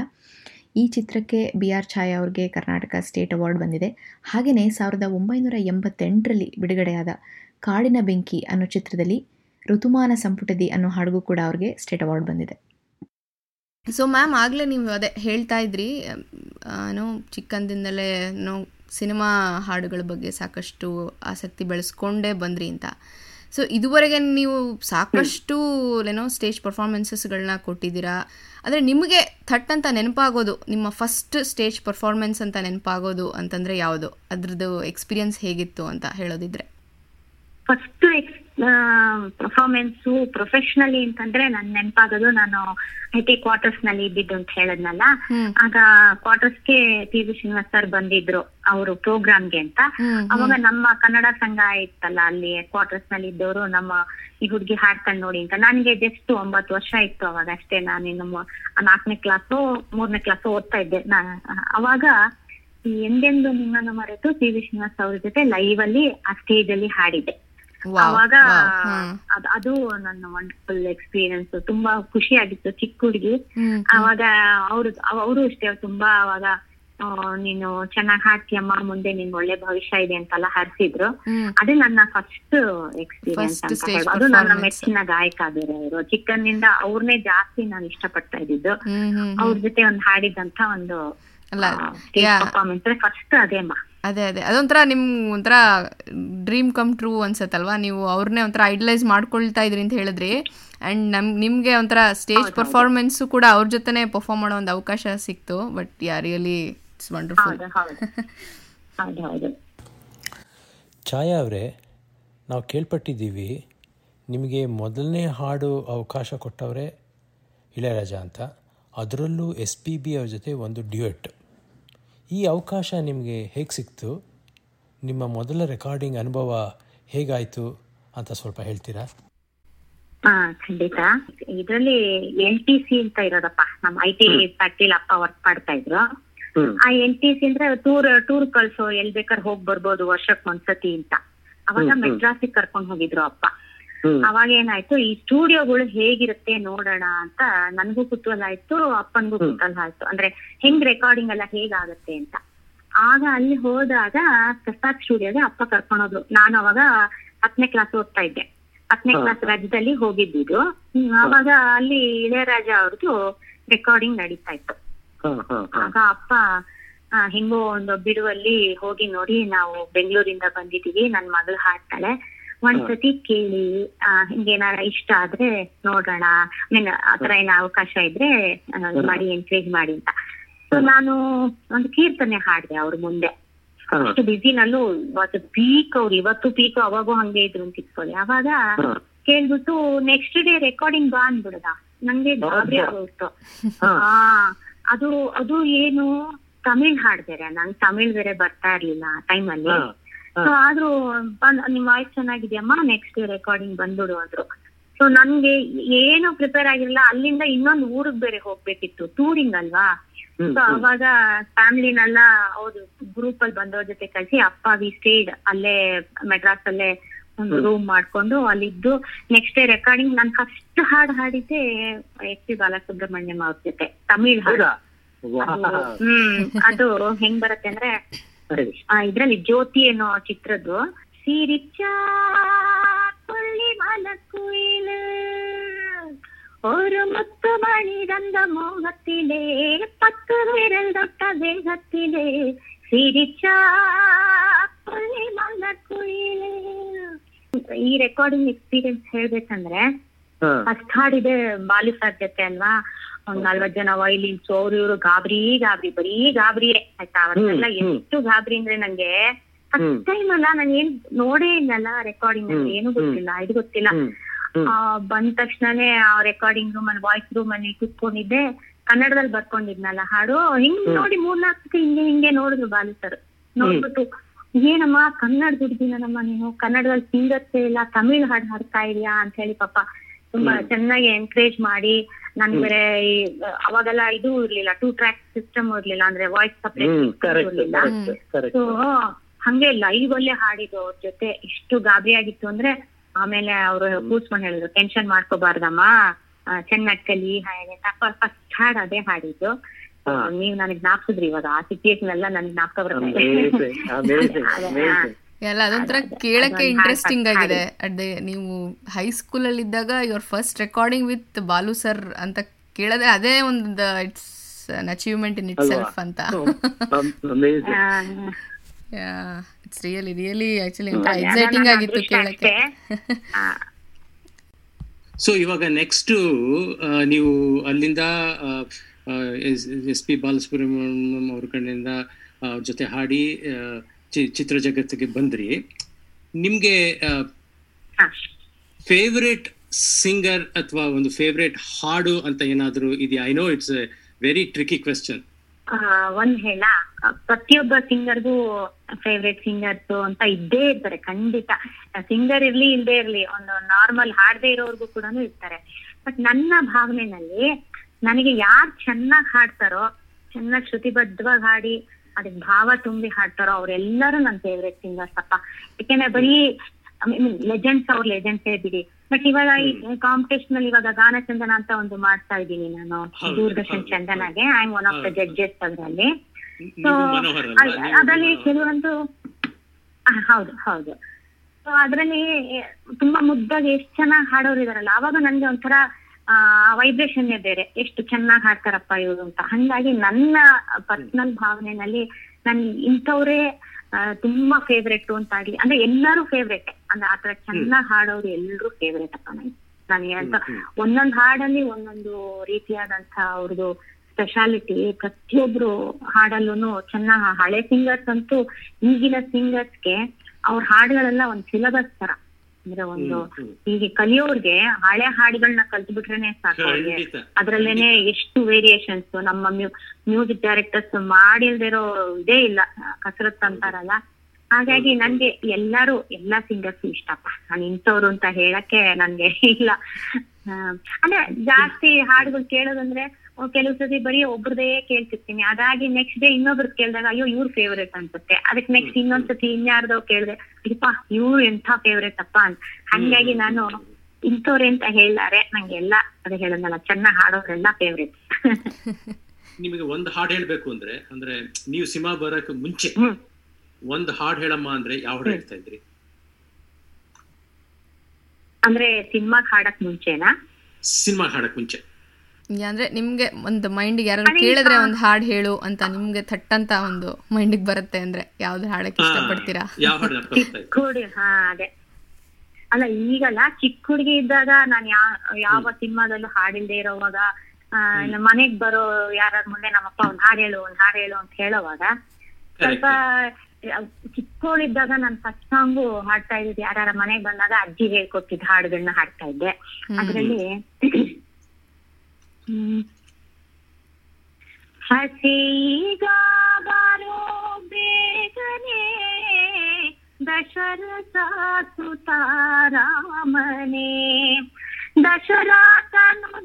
ಈ ಚಿತ್ರಕ್ಕೆ ಬಿ ಆರ್ ಛಾಯಾ ಅವ್ರಿಗೆ ಕರ್ನಾಟಕ ಸ್ಟೇಟ್ ಅವಾರ್ಡ್ ಬಂದಿದೆ. ಹಾಗೆಯೇ ಸಾವಿರದ ಒಂಬೈನೂರ ಎಂಬತ್ತೆಂಟರಲ್ಲಿ ಬಿಡುಗಡೆಯಾದ ಕಾಡಿನ ಬೆಂಕಿ ಅನ್ನೋ ಚಿತ್ರದಲ್ಲಿ ಋತುಮಾನ ಸಂಪುಟದಿ ಅನ್ನೋ ಹಾಡಿಗೂ ಕೂಡ ಅವ್ರಿಗೆ ಸ್ಟೇಟ್ ಅವಾರ್ಡ್ ಬಂದಿದೆ. ಸೊ ಮ್ಯಾಮ್ ಆಗಲೇ ನೀವು ಅದೇ ಹೇಳ್ತಾ ಇದ್ರಿ ಏನೋ ಚಿಕ್ಕಂದಿಂದಲೇ ನೋ ಸಿನಿಮಾ ಹಾಡುಗಳ ಬಗ್ಗೆ ಸಾಕಷ್ಟು ಆಸಕ್ತಿ ಬೆಳೆಸ್ಕೊಂಡೇ ಬಂದ್ರಿ ಅಂತ. ಸೊ ಇದುವರೆಗೆ ನೀವು ಸಾಕಷ್ಟು ಏನೋ ಸ್ಟೇಜ್ ಪರ್ಫಾರ್ಮೆನ್ಸಸ್ಗಳನ್ನ ಕೊಟ್ಟಿದ್ದೀರಾ? ಅಂದ್ರೆ ನಿಮಗೆ ಥಟ್ ಅಂತ ನೆನಪಾಗೋದು ನಿಮ್ಮ ಫಸ್ಟ್ ಸ್ಟೇಜ್ ಪರ್ಫಾರ್ಮೆನ್ಸ್ ಅಂತ ನೆನಪಾಗೋದು ಅಂತಂದ್ರೆ ಯಾವುದು? ಅದ್ರದ್ದು ಎಕ್ಸ್ಪೀರಿಯನ್ಸ್ ಹೇಗಿತ್ತು ಅಂತ ಹೇಳೋದಿದ್ರೆ. ಫಸ್ಟ್ ಪರ್ಫಾರ್ಮೆನ್ಸು ಪ್ರೊಫೆಷನಲಿ ಅಂತಂದ್ರೆ ನನ್ ನೆನಪಾಗೋದು ನಾನು ಐ ಟಿ ಕ್ವಾರ್ಟರ್ಸ್ನಲ್ಲಿ ಇದ್ದಿದ್ದು ಅಂತ ಹೇಳದ್ನಲ್ಲ. ಆಗ ಕ್ವಾರ್ಟರ್ಸ್ಗೆ ಪಿ ವಿ ಶ್ರೀನಿವಾಸ್ ಸರ್ ಬಂದಿದ್ರು ಅವರು ಪ್ರೋಗ್ರಾಮ್ಗೆ ಅಂತ. ಅವಾಗ ನಮ್ಮ ಕನ್ನಡ ಸಂಘ ಇತ್ತಲ್ಲ ಅಲ್ಲಿ ಕ್ವಾರ್ಟರ್ಸ್ನಲ್ಲಿ ಇದ್ದವರು ನಮ್ಮ ಈ ಹುಡುಗಿ ಹಾಡ್ಕೊಂಡು ನೋಡಿ ಅಂತ. ನನಗೆ ಜಸ್ಟ್ ಒಂಬತ್ತು ವರ್ಷ ಇತ್ತು ಅವಾಗ ಅಷ್ಟೇ ನಾನು ನಮ್ಮ ಮೂ- ನಾಲ್ಕನೇ ಕ್ಲಾಸು ಮೂರನೇ ಕ್ಲಾಸು ಓದ್ತಾ ಇದ್ದೆ. ಅವಾಗ ಎಂದೆಂದು ನಿಮ್ಮನ್ನು ಮರೆತು ಪಿ ವಿ ಶ್ರೀನಿವಾಸ್ ಅವ್ರ ಜೊತೆ ಲೈವ್ ಅಲ್ಲಿ ಆ ಸ್ಟೇಜ್ ಅಲ್ಲಿ ಹಾಡಿದ್ದೆ. ಅವಾಗ ಅದ್- ನನ್ನ ವಂಡರ್ಫುಲ್ ಎಕ್ಸ್ಪೀರಿಯನ್ಸ್ ತುಂಬಾ ಖುಷಿ ಆಗಿತ್ತು ಚಿಕ್ಕ ಹುಡುಗಿ. ಅವಾಗ ಅವ್ರು ಅವರು ಅಷ್ಟೇ ತುಂಬಾ ಅವಾಗ ನೀನು ಚೆನ್ನಾಗ್ ಹಾಕ್ತಿಯಮ್ಮ ಮುಂದೆ ನಿನ್ ಒಳ್ಳೆ ಭವಿಷ್ಯ ಇದೆ ಅಂತೆಲ್ಲ ಹರಿಸಿದ್ರು. ಅದೇ ನನ್ನ ಫಸ್ಟ್ ಎಕ್ಸ್ಪೀರಿಯನ್ಸ್ ಅಂತ. ಅದು ನನ್ನ ಮೆಚ್ಚಿನ ಗಾಯಕ ಬೇರೆ ಅವರು ಚಿಕ್ಕನಿಂದ ಅವ್ರನ್ನೇ ಜಾಸ್ತಿ ನಾನು ಇಷ್ಟಪಡ್ತಾ ಇದ್ದಿದ್ದು. ಅವ್ರ ಜೊತೆ ಒಂದು ಹಾಡಿದಂತ ಒಂದು. ಪರ್ಫಾರ್ಮೆನ್ಸ್ ಫಸ್ಟ್ ಅದೇಮ್ಮ ಅದೇ ಅದೇ. ಅದೊಂಥರ ನಿಮ್ ಒಂಥರ ಡ್ರೀಮ್ ಕಮ್ ಟ್ರೂ ಅನ್ಸತ್ತಲ್ವಾ? ನೀವು ಅವ್ರನ್ನೇ ಒಂಥರ ಐಡಲೈಸ್ ಮಾಡ್ಕೊಳ್ತಾ ಇದ್ರಿ ಅಂತ ಹೇಳಿದ್ರಿ. ಅಂಡ್ ನಮ್ ನಿಮಗೆ ಒಂಥರ ಸ್ಟೇಜ್ ಪರ್ಫಾರ್ಮೆನ್ಸು ಕೂಡ ಅವ್ರ ಜೊತೆನೇ ಪರ್ಫಾರ್ಮ್ ಮಾಡೋ ಒಂದು ಅವಕಾಶ ಸಿಕ್ತು. But yeah really it's wonderful Chaya ಅವರೇ ನಾವು ಕೇಳ್ಪಟ್ಟಿದ್ದೀವಿ ನಿಮಗೆ ಮೊದಲನೇ ಹಾಡು ಅವಕಾಶ ಕೊಟ್ಟವರೇ ಇಳೆಯರಾಜ ಅಂತ. ಅದರಲ್ಲೂ ಎಸ್ ಪಿ ಬಿ ಅವ್ರ ಜೊತೆ ಒಂದು ಡ್ಯೂಯೆಟ್. ಈ ಅವಕಾಶ ನಿಮಗೆ ಹೇಗೆ ಸಿಕ್ತು? ನಿಮ್ಮ ಮೊದಲ ರೆಕಾರ್ಡಿಂಗ್ ಅನುಭವ ಹೇಗಾಯಿತು ಅಂತ ಸ್ವಲ್ಪ ಹೇಳ್ತೀರಾ? ಹಾ ಖಂಡಿತ. ಇದ್ರಲ್ಲಿ ಎಲ್ ಟಿ ಸಿ ಅಂತ ಇರೋದಪ್ಪ ನಮ್ಮ ಐ ಟಿ ಫ್ಯಾಕ್ಟ್ರಿಲಿ ಅಪ್ಪ ವರ್ಕ್ ಮಾಡ್ತಾ ಇದ್ರು. ಆ ಎಲ್ ಟಿ ಸಿ ಅಂದ್ರೆ ಟೂರ್ ಟೂರ್ ಕಳ್ಸೋ ಎಲ್ ಬೇಕಾದ್ರೆ ಹೋಗ್ ಬರ್ಬೋದು ವರ್ಷಕ್ ಒಂದ್ಸತಿ ಅಂತ. ಅವಾಗ. ಮೆಡ್ರಾಸಿಗೆ ಕರ್ಕೊಂಡ್ ಹೋಗಿದ್ರು ಅಪ್ಪ. ಅವಾಗ ಏನಾಯ್ತು ಈ ಸ್ಟುಡಿಯೋಗಳು ಹೇಗಿರುತ್ತೆ ನೋಡೋಣ ಅಂತ ನನ್ಗೂ ಕುತೂಹಲ ಆಯ್ತು ಅಪ್ಪನ್ಗೂ. ಕುತೂಹಲ ಆಯ್ತು ಅಂದ್ರೆ ಹೆಂಗ್ ರೆಕಾರ್ಡಿಂಗ್ ಎಲ್ಲ ಹೇಗಾಗತ್ತೆ ಅಂತ. ಆಗ ಅಲ್ಲಿ ಹೋದಾಗ ಪ್ರಸಾದ್ ಸ್ಟುಡಿಯೋಗೆ ಅಪ್ಪ ಕರ್ಕೊಂಡೋದ್ರು. ನಾನು ಅವಾಗ ಹತ್ತನೇ ಕ್ಲಾಸ್ ಓದ್ತಾ ಇದ್ದೆ. ಹತ್ತನೇ. ಕ್ಲಾಸ್ ರಾಜ್ಯದಲ್ಲಿ ಹೋಗಿದ್ದಿದ್ದು. ಹ್ಮ್, ಅವಾಗ ಅಲ್ಲಿ ಇಳೆಯರಾಜ ಅವ್ರದ್ದು ರೆಕಾರ್ಡಿಂಗ್ ನಡೀತಾ ಇತ್ತು. ಆಗ ಅಪ್ಪ ಹೆಂಗೋ ಒಂದು ಬಿಡುವಲ್ಲಿ ಹೋಗಿ ನೋಡಿ ನಾವು ಬೆಂಗಳೂರಿಂದ ಬಂದಿದೀವಿ ನನ್ ಮಗಳು ಹಾಡ್ತಾಳೆ. ಒಂದ್ಸತಿ ಕೇಳಿ ಆ, ಹಿಂಗೇನಾರ ಇಷ್ಟ ಆದ್ರೆ ನೋಡೋಣ. ಮೀನ್ ಆತರ ಏನ ಅವಕಾಶ ಇದ್ರೆ ಮಾಡಿ ಎನ್ಕರೇಜ್ ಮಾಡಿ ಅಂತ. ಸೊ ನಾನು ಒಂದು ಕೀರ್ತನೆ ಹಾಡ್ದೆ ಅವ್ರ ಮುಂದೆ. ಅಷ್ಟು ಬಿಸಿನಲ್ಲೂ ಇವತ್ತು ಪೀಕ್ ಅವ್ರು ಇವತ್ತು ಪೀಕ್ ಅವಾಗೂ ಹಂಗೆ ಇದ್ರು ಅಂತ ಇಟ್ಕೊಳ್ಳಿ ಅವಾಗ ಕೇಳ್ಬಿಟ್ಟು ನೆಕ್ಸ್ಟ್ ಡೇ ರೆಕಾರ್ಡಿಂಗ್ ಬಾ ಅಂದ್ಬಿಡದ? ನಂಗೆ ಗಾಬರಿ ಆಗೋಯ್ತು. ಹಾ. ಆ ಅದು ಅದು ಏನು ತಮಿಳ್ ಹಾಡ್ ಬೇರೆ ನಂಗೆ ತಮಿಳ್ ಬೇರೆ ಬರ್ತಾ ಇರ್ಲಿಲ್ಲ ಹಾ. ಸೊ ಆದ್ರೂ ಬಂದ್ ನಿಮ್ ವಾಯ್ಸ್ ಚೆನ್ನಾಗಿದೆಯಮ್ಮ? ನೆಕ್ಸ್ಟ್ ಡೇ ರೆಕಾರ್ಡಿಂಗ್ ಬಂದ್ಬಿಡು ಅಂದ್ರು ಸೊ ನನ್ಗೆ ಏನು ಪ್ರಿಪೇರ್ ಆಗಿರಲಿಲ್ಲ ಅಲ್ಲಿಂದ ಇನ್ನೊಂದು ಊರಿಗೆ ಬೇರೆ ಹೋಗ್ಬೇಕಿತ್ತು. ಟೂರಿಂಗ್ ಅಲ್ವಾ? ಸೊ. ಅವಾಗ ಫ್ಯಾಮಿಲಿನೆಲ್ಲ ಅವ್ರು ಗ್ರೂಪ್ ಅಲ್ಲಿ ಬಂದವ್ರ ಜೊತೆ ಕಳ್ಸಿ ಅಪ್ಪ ವಿ ಸ್ಟೇಡ್ ಅಲ್ಲೇ ಮೆಡ್ರಾಸ್ ಅಲ್ಲೇ ಒಂದು. ರೂಮ್ ಮಾಡ್ಕೊಂಡು ಅಲ್ಲಿದ್ದು ನೆಕ್ಸ್ಟ್ ಡೇ ರೆಕಾರ್ಡಿಂಗ್ ನಾನ್ ಫಸ್ಟ್ ಹಾಡ್ ಹಾಡಿದ್ದೆ ಎಸ್ ಪಿ ಬಾಲಸುಬ್ರಹ್ಮಣ್ಯಂ ಅವ್ರ ಜೊತೆ. ತಮಿಳ್ ಹಾಡು. ಹ್ಮ್ ಅದು ಹೆಂಗ್ ಬರುತ್ತೆ ಅಂದ್ರೆ ಇದ್ರಲ್ಲಿ ಜ್ಯೋತಿ ಅನ್ನೋ ಚಿತ್ರದ್ದು ಸಿರಿಚಾ புள்ளி மலக்குயிலு ஒரு முத்து மணி தந்த மோகத்திலே பத்து விரல் தொட்ட வேகத்திலே சிரிச்சா புள்ளி மலக்குயிலு ಈ ರೆಕಾರ್ಡಿಂಗ್ ಎಕ್ಸ್ಪೀರಿಯನ್ಸ್ ಹೇಳ್ಬೇಕಂದ್ರೆ ಹಾ ಫಸ್ಟ್ ಹಾಡಿದೆ ಬಾಲಿ ಸರ್ ಜೊತೆ ಅಲ್ವಾ ಒಂದ್ ನಲ್ವತ್ ಜನ ವೈಲಿನ್ಸ್ ಅವ್ರು ಇವ್ರು ಗಾಬರಿ ಗಾಬರಿ ಬರೀ ಗಾಬರಿಯೇ ಆಯ್ತಾ? ಹ್ಮ್. ಎಷ್ಟು ಗಾಬರಿ ಅಂದ್ರೆ ನಂಗೆ ಫಸ್ಟ್. ಟೈಮ್ ಅಲ್ಲ ನಾನು ಏನ್ ನೋಡೇ ಇಲ್ಲಲ್ಲ ರೆಕಾರ್ಡಿಂಗ್ ಅಲ್ಲಿ ಏನು ಗೊತ್ತಿಲ್ಲ ಇದು ಗೊತ್ತಿಲ್ಲ. ಆ, ಬಂದ ತಕ್ಷಣನೇ ಆ ರೆಕಾರ್ಡಿಂಗ್ ರೂಮ್ ಅಲ್ಲಿ ವಾಯ್ಸ್ ರೂಮ್ ಅಲ್ಲಿ ಕುತ್ಕೊಂಡಿದ್ದೆ ಕನ್ನಡದಲ್ಲಿ ಬರ್ಕೊಂಡಿದ್ನಲ್ಲ ಹಾಡು ಹಿಂಗ್. ನೋಡಿ ಮೂರ್ನಾಲ್ಕು ಸತಿ ಹಿಂಗೆ ಹಿಂಗೆ ನೋಡಿದ್ರು ಬಾಲು ಸರ್ ನೋಡ್ಬಿಟ್ಟು ಏನಮ್ಮ ಕನ್ನಡ ದುಡ್ದಿನಮ್ಮ ನೀನು? ಕನ್ನಡದಲ್ಲಿ ಸಿಂಗರ್ಸೇ ಇಲ್ಲ ತಮಿಳ್ ಹಾಡು ಹಾಡ್ತಾ ಇದೀಯಾ? ಅಂತ ಹೇಳಿ ಪಾಪ ತುಂಬಾ ಚೆನ್ನಾಗಿ ಎನ್ಕರೇಜ್ ಮಾಡಿ ನನ್. ಬೇರೆ ಈ, ಅವಾಗೆಲ್ಲ ಇದು ಇರ್ಲಿಲ್ಲ ಟೂ ಟ್ರ್ಯಾಕ್ ಸಿಸ್ಟಮ್ ಇರ್ಲಿಲ್ಲ ಅಂದ್ರೆ ವಾಯ್ಸ್ ಸಪ್ರೇಟ್ ಕರೆಕ್ಟ್ ಇರ್ಲಿಲ್ಲ. ಕರೆಕ್ಟ್ ಕರೆಕ್ಟ್ ಸೊ ಹಂಗೆ ಲೈವ್ ಅಲ್ಲೇ ಹಾಡಿದ್ದು ಅವ್ರ ಜೊತೆ ಎಷ್ಟು ಗಾಬರಿ ಆಗಿತ್ತು ಅಂದ್ರೆ ಆಮೇಲೆ ಅವ್ರು ಕೂಸ್ಕೊಂಡ್ ಹೇಳಿದ್ರು ಟೆನ್ಷನ್ ಮಾಡ್ಕೋಬಾರ್ದಮ್ಮ. ಆ, ಚೆನ್ನಾಗ್ ಕಲಿ ಹಾಗೆ ಫಸ್ಟ್ ಹಾಡ್ ಅದೇ ಹಾಡಿದ್ದು. ನೀವ್ ನನಗ್ ಜ್ಞಾಪಿಸಿದ್ರಿ ಇವಾಗ. ಆ ಸಿಚುಯೇಷನ್ ಎಲ್ಲ ನನ್ಗೆ ಜ್ಞಾಪಕ ಬರ್ತಾ ಎಲ್ಲ ಅದೊಂಥರ ಅದೇ, ಅದೇ. ಕೇಳಕ್ಕೆ ಇಂಟ್ರೆಸ್ಟಿಂಗ್ ಆಗಿದೆ. ಅದೇ ನೀವು ಹೈಸ್ಕೂಲಲ್ಲಿ ಇದ್ದಾಗ your first recording with Balu sir ಅಂತ ಕೇಳದೆ ಅದೇ ಒಂದು it's an achievement in itself ಅಂತ. It's really really actually exciting ಆಗಿತ್ತು ಕೇಳಕ್ಕೆ. ಸೊ ಇವಾಗ ನೆಕ್ಸ್ಟ್ ನೀವು ಅಲ್ಲಿಂದ ಎಸ್ ಪಿ ಬಾಲಸುಬ್ರಹ್ಮಣ್ಯಂ ಅವ್ರ ಕಡೆಯಿಂದ ಜೊತೆ ಹಾಡಿ ಚಿತ್ರ ಜಗತ್ತಿಗೆ ಬಂದ್ರಿ. ನಿಮ್ಗೆ ಫೇವ್ರೇಟ್ ಫೇವ್ರೆಟ್ ಸಿಂಗರ್ ಅಥವಾ ಒಂದು ಫೇವ್ರೇಟ್ ಹಾಡು ಅಂತ ಏನಾದರೂ ಇದೆಯಾ? I know it's very tricky question ಒಂದ್ ಹೇಳ. ಪ್ರತಿಯೊಬ್ಬ ಸಿಂಗರ್ಗೂ ಫೇವ್ರೇಟ್ ಸಿಂಗರ್ಸ್ ಅಂತ ಇದ್ದೇ ಇರ್ತಾರೆ ಖಂಡಿತ. ಸಿಂಗರ್ ಇರ್ಲಿ ಇಲ್ದೇ ಇರ್ಲಿ ಒಂದು ನಾರ್ಮಲ್ ಹಾಡದೇ ಇರೋರ್ಗು ಕೂಡ ಇರ್ತಾರೆ. ಬಟ್ ನನ್ನ ಭಾವನೆನಲ್ಲಿ ನನಗೆ ಯಾರು ಚೆನ್ನಾಗಿ ಹಾಡ್ತಾರೋ ಚೆನ್ನಾಗಿ ಶ್ರುತಿಬದ್ಧವಾಗಿ ಹಾಡಿ ಅದಕ್ಕೆ ಭಾವ ತುಂಬಿ ಹಾಡ್ತಾರೋ ಅವ್ರೆಲ್ಲರೂ ನನ್ನ ಫೇವ್ರೆಟ್ ಸಿಂಗರ್ಸ್ ಅಪ್ಪ. ಯಾಕೆಂದ್ರೆ ಬರೀ ಲೆಜೆಂಡ್ಸ್ ಅವ್ರ ಲೆಜೆಂಡ್ಸೇ ಬಿಡಿ. ಬಟ್ ಇವಾಗ ಈ ಕಾಂಪಿಟೇಷನ್ ಅಲ್ಲಿ ಇವಾಗ ಗಾನಚಂದನ ಅಂತ ಒಂದು ಮಾಡ್ತಾ ಇದ್ದೀನಿ ನಾನು. Doordarshan ಚಂದನಾಗೆ. I am one of the. Judges ಅದರಲ್ಲಿ ಸೊ ಅದ್ರಲ್ಲಿ ಕೆಲವೊಂದು ಹೌದು ಹೌದು. ಸೊ ಅದ್ರಲ್ಲಿ ತುಂಬಾ ಮುದ್ದಾಗಿ ಎಷ್ಟು ಚೆನ್ನಾಗಿ ಹಾಡೋರು ಇದಾರಲ್ಲ ಅವಾಗ ನನ್ಗೆ ಒಂಥರ ಆ ವೈಬ್ರೇಷನ್ ಬೇರೆ. ಎಷ್ಟು ಚೆನ್ನಾಗಿ ಹಾಡ್ತಾರಪ್ಪ ಇವರು ಅಂತ. ಹಂಗಾಗಿ ನನ್ನ ಪರ್ಸನಲ್ ಭಾವನೆನಲ್ಲಿ ನನ್ ಇಂಥವ್ರೇ ತುಂಬಾ ಫೇವ್ರೆಟ್ ಅಂತ ಆಗ್ಲಿ ಅಂದ್ರೆ ಎಲ್ಲರೂ ಫೇವ್ರೆಟ್ ಅಂದ್ರೆ ಆತರ ಚೆನ್ನಾಗಿ ಹಾಡೋರು ಎಲ್ರು ಫೇವ್ರೆಟ್ ಅಪ್ಪ ನನಗೆ ನನಗೆ ಅಂತ ಒಂದೊಂದು ಹಾಡಲ್ಲಿ ಒಂದೊಂದು ರೀತಿಯಾದಂತ ಅವ್ರದ್ದು ಸ್ಪೆಷಾಲಿಟಿ ಪ್ರತಿಯೊಬ್ರು ಹಾಡಲ್ಲೂ ಚೆನ್ನಾಗಿ ಹಳೆ ಸಿಂಗರ್ಸ್ ಅಂತೂ ಈಗಿನ ಸಿಂಗರ್ಸ್ಗೆ ಅವ್ರ ಹಾಡುಗಳೆಲ್ಲ ಒಂದ್ ಸಿಲಬಸ್ ತರ. ಅಂದ್ರೆ ಒಂದು ಹೀಗೆ ಕಲಿಯೋರ್ಗೆ ಹಳೆ ಹಾಡುಗಳನ್ನ ಕಲ್ತು ಬಿಟ್ರೇನೆ ಸಾಕು ಅವ್ರಿಗೆ. ಅದ್ರಲ್ಲೇನೆ ಎಷ್ಟು ವೇರಿಯೇಷನ್ಸ್ ನಮ್ಮ ಮ್ಯೂಸಿಕ್ ಡೈರೆಕ್ಟರ್ಸ್ ಮಾಡಿಲ್ದಿರೋ ಇದೇ ಇಲ್ಲ ಕಸರತ್ ಅಂತಾರಲ್ಲ. ಹಾಗಾಗಿ ನನ್ಗೆ ಎಲ್ಲಾರು ಎಲ್ಲಾ ಸಿಂಗರ್ಸ್ ಇಷ್ಟಪ್ಪ. ನಾನು ಇಂಥವ್ರು ಅಂತ ಹೇಳಕ್ಕೆ ನನ್ಗೆ ಇಲ್ಲ. ಅಂದ್ರೆ ಜಾಸ್ತಿ ಹಾಡುಗಳು ಕೇಳೋದಂದ್ರೆ ಕೆಲವು ಸತಿ ಬರೀ ಒಬ್ರದೇ ಕೇಳ್ತಿರ್ತೀನಿ. ಅದಾಗಿ ನೆಕ್ಸ್ಟ್ ಡೇ ಇನ್ನೊಬ್ರದ್ ಕೇಳಿದಾಗ ಅಯ್ಯೋ ಇವ್ರ ಫೇವ್ರೇಟ್ ಅನ್ಸುತ್ತೆ. ಅದಕ್ಕೆ ನೆಕ್ಸ್ಟ್ ಇನ್ನೊಂದ್ಸತಿ ಇನ್ಯಾರ್ದೋ ಕೇಳಿದೆ ಅಯ್ಯಪ್ಪ ಇವ್ರು ಎಂಥ ಫೇವ್ರೇಟ್ ಅಪ್ಪ ಅಂತ. ಹಂಗಾಗಿ ನಾನು ಇಂಥವ್ರೆ ಅಂತ ಹೇಳಾರೆ ನಂಗೆ ಎಲ್ಲ ಅದೇ ಹೇಳೋದಲ್ಲ ಚೆನ್ನಾಗಿ ಹಾಡೋರೆಲ್ಲ ಫೇವ್ರೇಟ್ ನಿಮಗೆ ಒಂದು ಹಾಡ್ ಹೇಳ್ಬೇಕು ಅಂದ್ರೆ ಅಂದ್ರೆ ನೀವು ಸಿನಿಮಾ ಬರಕ್ ಮುಂಚೆ ಒಂದ್ ಒಂದು ಹಾಡು ಹೇಳಮ್ಮ ಅಂದ್ರೆ ಯಾವ ಹಾಡ್ ಹೇಳ್ತಾ ಇದ್ರಿ? ಅಂದ್ರೆ ಸಿನಿಮಾ ಹಾಡಕ್ ಮುಂಚೆನಾ? ಸಿನಿಮಾ ಹಾಡಕ್ ಮುಂಚೆ. ಅಂದ್ರೆ ನಿಮ್ಗೆ ಒಂದು ಮೈಂಡ್ ಯಾರು ಕೇಳಿದ್ರೆ ಒಂದು ಹಾಡು ಹೇಳು ಅಂತ ನಿಮ್ಗೆ ಥಟ್ಟಂತ ಒಂದು ಮೈಂಡಿಗೆ ಬರುತ್ತೆ ಅಂದ್ರೆ ಯಾವ್ದು ಹಾಡಕ್ಕೆ ಇಷ್ಟಪಡ್ತೀರಾ? ಯಾವ ಹುಡುಗಿ ಹಾ ಅದೇ. ಅಲ್ಲ ಈಗಲ್ಲ ಚಿಕ್ಕ ಹುಡುಗಿ ಇದ್ದಾಗ ನಾನ್ ಯಾ ಯಾವ ಸಿನಿಮಾದಲ್ಲೂ ಹಾಡಿಲ್ದೆ ಇರೋವಾಗ ನಮ್ಮ ಮನೆಗ್ ಬರೋ ಯಾರ ಮುಂದೆ ನಮ್ಮಪ್ಪ ಒಂದ್ ಹಾಡ್ ಹೇಳು ಒಂದ್ ಹಾಡು ಹೇಳು ಅಂತ ಹೇಳೋವಾಗ ಸ್ವಲ್ಪ ಚಿಕ್ಕವಳಿದ್ದಾಗ ನಾನು ಫಸ್ಟ್ ಸಾಂಗು ಹಾಡ್ತಾ ಇದ್ದಿದ್ದು ಯಾರ ಮನೆಗ್ ಬಂದಾಗ ಅಜ್ಜಿ ಹೇಳ್ಕೊಟ್ಟಿದ್ದ ಹಾಡುಗಳನ್ನ ಹಾಡ್ತಾ ಇದ್ದೆ. ಅದ್ರಲ್ಲಿ ಹ್ಮ್ ಹಸೀಗ ಬಾರೋ ಬೇಗನೆ ದಶರಥ ಸುತಾರಾಮನೆ ದಶರಥನುದರಾದಿ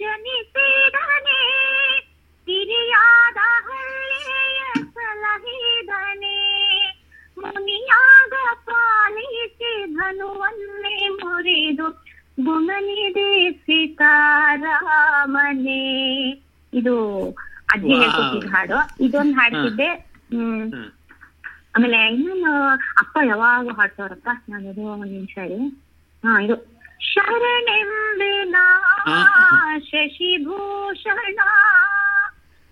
ಜನಿಸಿದನೆ ಹಿರಿಯಾದ ಹಳ್ಳಿಯ ಸಲಹಿದನೆ ಮುನಿಯಾಗ ಪಾಲಿಸಿ ಧನುವನ್ನೇ ಮುರಿದು ಗುಣನಿದೆ ಸೀತಾರಾಮನೆ. ಇದು ಅಜ್ಜಿ Wow. ಹೇಳ್ಕೊಟ್ಟಿದ್ದ ಹಾಡು. ಇದೊಂದು ಹಾಡ್ತಿದ್ದೆ ಹ್ಮ್. ಆಮೇಲೆ ಇನ್ನೊಂದು ಅಪ್ಪ ಯಾವಾಗ ಹಾಡ್ತಾರಪ್ಪ ನಾನು ಇದು ಒಂದ್ ನಿಮಿಷ ಇದೆ ಹಾ ಇದು. ಶರಣೆಂಬಿನ. ಶಶಿಭೂಷಣ.